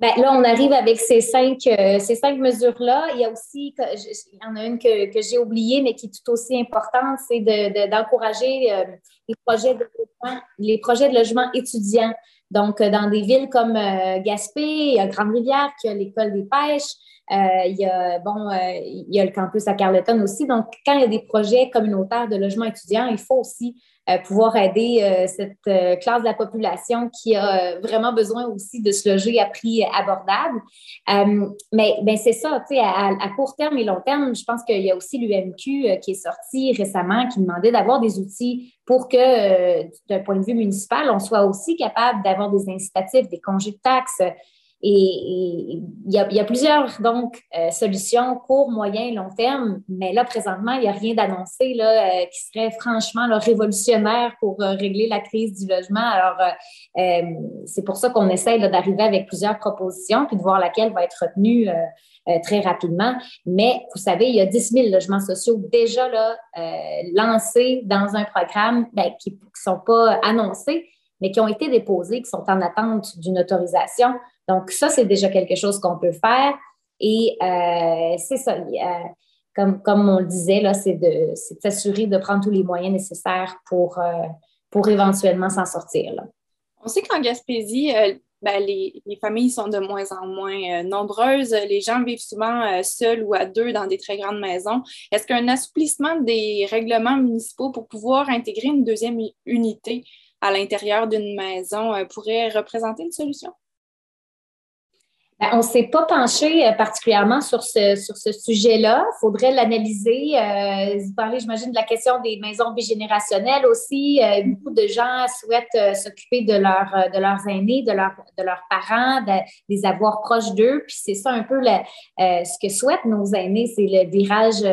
Bien, là, on arrive avec ces cinq, euh, ces cinq mesures-là. Il y a aussi, il y en a une que, j'ai oubliée, mais qui est tout aussi importante, c'est d'encourager de, euh, les, projets de les projets de logement étudiants. Donc, dans des villes comme Gaspé, y a Grande-Rivière qui a l'école des pêches, il y a, bon, il y a le campus à Carleton aussi. Donc, quand il y a des projets communautaires de logement étudiant, il faut aussi euh, pouvoir aider euh, cette euh, classe de la population qui a vraiment besoin aussi de se loger à prix abordable. mais ben, c'est ça, tu sais, à, à, court terme et long terme, je pense qu'il y a aussi l'UMQ qui est sorti récemment qui demandait d'avoir des outils pour que, d'un point de vue municipal, on soit aussi capable d'avoir des incitatifs, des congés de taxes, et il y, a, plusieurs donc euh, solutions court, moyen, long terme, mais là présentement il n'y a rien d'annoncé euh, qui serait franchement révolutionnaire pour euh, régler la crise du logement. Alors c'est pour ça qu'on essaie d'arriver avec plusieurs propositions puis de voir laquelle va être retenue. très rapidement. Mais vous savez, il y a 10 000 logements sociaux déjà là, lancés dans un programme ben, qui ne sont pas annoncés, mais qui ont été déposés, qui sont en attente d'une autorisation. Donc, ça, c'est déjà quelque chose qu'on peut faire. Et euh, c'est ça. comme, comme on le disait, là, c'est de, s'assurer de prendre tous les moyens nécessaires pour, euh, pour éventuellement s'en sortir. On sait qu'en Gaspésie, euh, ben, les, familles sont de moins en moins nombreuses. Les gens vivent souvent seuls ou à deux dans des très grandes maisons. Est-ce qu'un assouplissement des règlements municipaux pour pouvoir intégrer une deuxième unité à l'intérieur d'une maison pourrait représenter une solution? Ben, on ne s'est pas penché euh, particulièrement sur ce, sur ce sujet-là. Il faudrait l'analyser. Euh, vous parlez, j'imagine, de la question des maisons bigénérationnelles aussi. Euh, beaucoup de gens souhaitent s'occuper de, de leurs aînés, de, de leurs parents, de, les avoir proches d'eux. Puis c'est ça un peu ce que souhaitent nos aînés, c'est le virage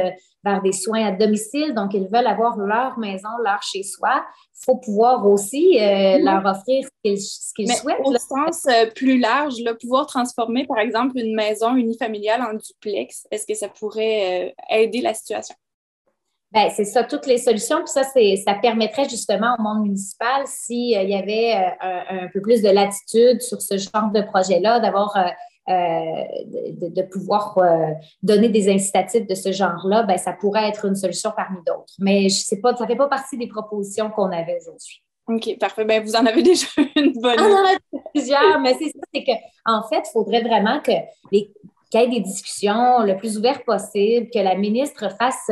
vers des soins à domicile. Donc, ils veulent avoir leur maison, leur chez-soi. Il faut pouvoir aussi euh, leur offrir ce qu'ils souhaitent. Au sens euh, plus large, là, pouvoir transformer, par exemple, une maison unifamiliale en duplex, est-ce que ça pourrait euh, aider la situation? Bien, c'est ça, toutes les solutions. Puis ça, ça permettrait justement au monde municipal, s'il y avait un, un, peu plus de latitude sur ce genre de projet-là, d'avoir euh, de, pouvoir euh, donner des incitatifs de ce genre-là, ben, ça pourrait être une solution parmi d'autres. Mais je sais pas, ça ne fait pas partie des propositions qu'on avait aujourd'hui. OK, parfait. Ben, vous en avez déjà une bonne. Ah, on en a plusieurs, mais c'est ça, c'est qu'en fait, il faudrait vraiment que les qu'il y ait des discussions le plus ouvertes possible, que la ministre fasse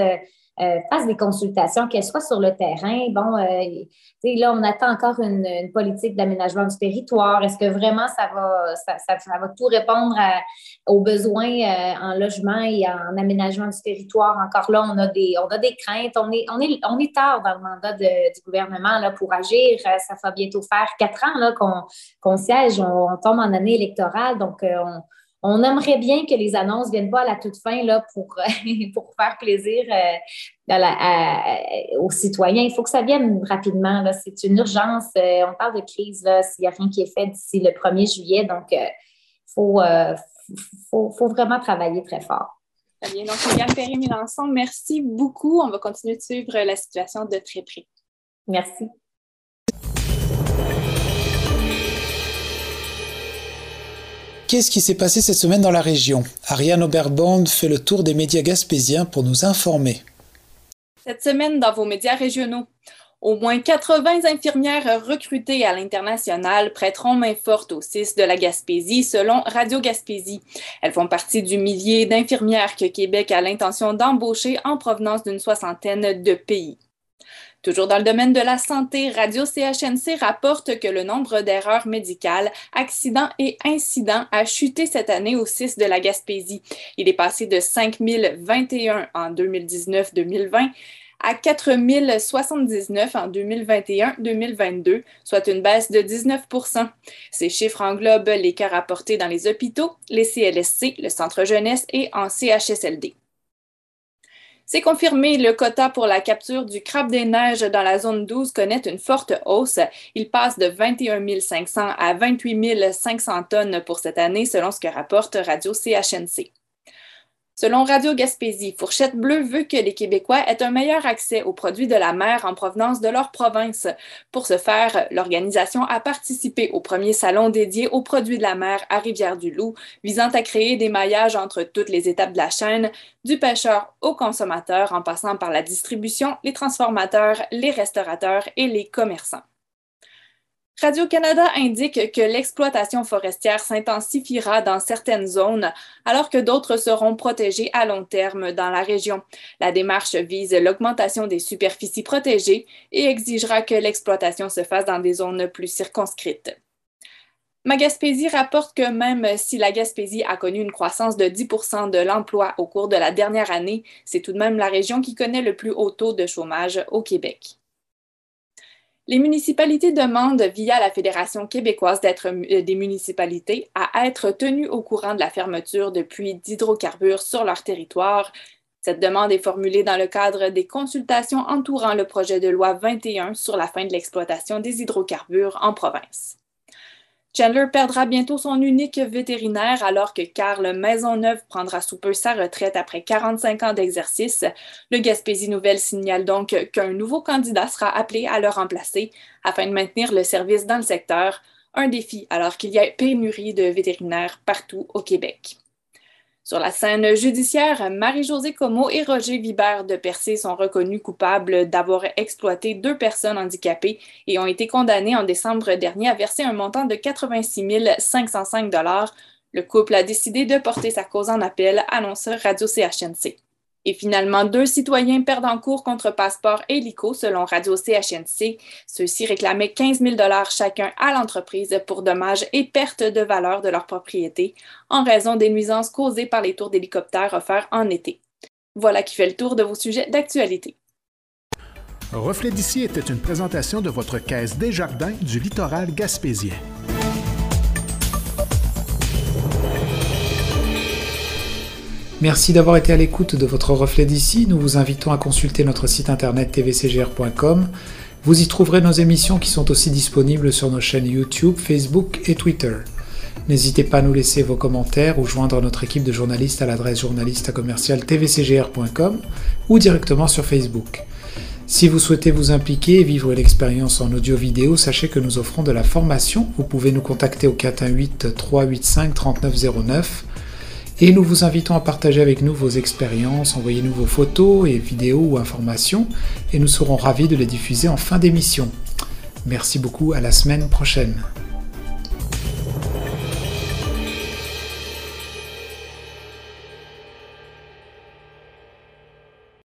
euh, fasse des consultations, qu'elles soient sur le terrain. Bon, euh, là, on attend encore une, politique d'aménagement du territoire. Est-ce que vraiment ça va, ça, va tout répondre aux besoins euh, en logement et en aménagement du territoire? Encore là, on a des, on a des craintes. On est, on est, on est tard dans le mandat du gouvernement là, pour agir. Ça va bientôt faire quatre ans qu'on, siège. On, tombe en année électorale. Donc, on on aimerait bien que les annonces ne viennent pas à la toute fin là, pour, pour faire plaisir euh, aux citoyens. Il faut que ça vienne rapidement. C'est une urgence. Euh, on parle de crise s'il n'y a rien qui est fait d'ici le 1er juillet. Donc, il euh, faut, faut, vraiment travailler très fort. Très bien. Donc, Mégane Perry-Mélenchon, merci beaucoup. On va continuer de suivre la situation de très près. Merci. Qu'est-ce qui s'est passé cette semaine dans la région? Ariane Oberbond fait le tour des médias gaspésiens pour nous informer. Cette semaine, dans vos médias régionaux, au moins 80 infirmières recrutées à l'international prêteront main forte au CIS de la Gaspésie, selon Radio Gaspésie. Elles font partie du millier d'infirmières que Québec a l'intention d'embaucher en provenance d'une soixantaine de pays. Toujours dans le domaine de la santé, Radio CHNC rapporte que le nombre d'erreurs médicales, accidents et incidents a chuté cette année au 6 de la Gaspésie. Il est passé de 5021 en 2019-2020 à 4079 en 2021-2022, soit une baisse de 19% Ces chiffres englobent les cas rapportés dans les hôpitaux, les CLSC, le centre jeunesse et en CHSLD. C'est confirmé, le quota pour la capture du crabe des neiges dans la zone 12 connaît une forte hausse. Il passe de 21 500 à 28 500 tonnes pour cette année, selon ce que rapporte Radio CHNC. Selon Radio Gaspésie, Fourchette Bleue veut que les Québécois aient un meilleur accès aux produits de la mer en provenance de leur province. Pour ce faire, l'organisation a participé au premier salon dédié aux produits de la mer à Rivière-du-Loup, visant à créer des maillages entre toutes les étapes de la chaîne, du pêcheur au consommateur, en passant par la distribution, les transformateurs, les restaurateurs et les commerçants. Radio-Canada indique que l'exploitation forestière s'intensifiera dans certaines zones, alors que d'autres seront protégées à long terme dans la région. La démarche vise l'augmentation des superficies protégées et exigera que l'exploitation se fasse dans des zones plus circonscrites. Ma Gaspésie rapporte que même si la Gaspésie a connu une croissance de 10 de l'emploi au cours de la dernière année, c'est tout de même la région qui connaît le plus haut taux de chômage au Québec. Les municipalités demandent, via la Fédération québécoise euh, des municipalités, à être tenues au courant de la fermeture de puits d'hydrocarbures sur leur territoire. Cette demande est formulée dans le cadre des consultations entourant le projet de loi 21 sur la fin de l'exploitation des hydrocarbures en province. Chandler perdra bientôt son unique vétérinaire alors que Carl Maisonneuve prendra sous peu sa retraite après 45 ans d'exercice. Le Gaspésie Nouvelle signale donc qu'un nouveau candidat sera appelé à le remplacer afin de maintenir le service dans le secteur, un défi alors qu'il y a pénurie de vétérinaires partout au Québec. Sur la scène judiciaire, Marie-Josée Comeau et Roger Vibert de Percé sont reconnus coupables d'avoir exploité deux personnes handicapées et ont été condamnés en décembre dernier à verser un montant de 86 505 Le couple a décidé de porter sa cause en appel, annonce Radio CHNC. Et finalement, deux citoyens perdent en cours contre passeport hélico selon Radio CHNC. Ceux-ci réclamaient 15 000 chacun à l'entreprise pour dommages et pertes de valeur de leur propriété en raison des nuisances causées par les tours d'hélicoptères offerts en été. Voilà qui fait le tour de vos sujets d'actualité. Reflet d'ici était une présentation de votre caisse des jardins du littoral gaspésien. Merci d'avoir été à l'écoute de votre reflet d'ici. Nous vous invitons à consulter notre site internet tvcgr.com. Vous y trouverez nos émissions qui sont aussi disponibles sur nos chaînes YouTube, Facebook et Twitter. N'hésitez pas à nous laisser vos commentaires ou joindre notre équipe de journalistes à l'adresse journaliste tvcgr.com ou directement sur Facebook. Si vous souhaitez vous impliquer et vivre l'expérience en audio-vidéo, sachez que nous offrons de la formation. Vous pouvez nous contacter au 418 385 3909 et nous vous invitons à partager avec nous vos expériences, envoyez-nous vos photos et vidéos ou informations, et nous serons ravis de les diffuser en fin d'émission. Merci beaucoup, à la semaine prochaine.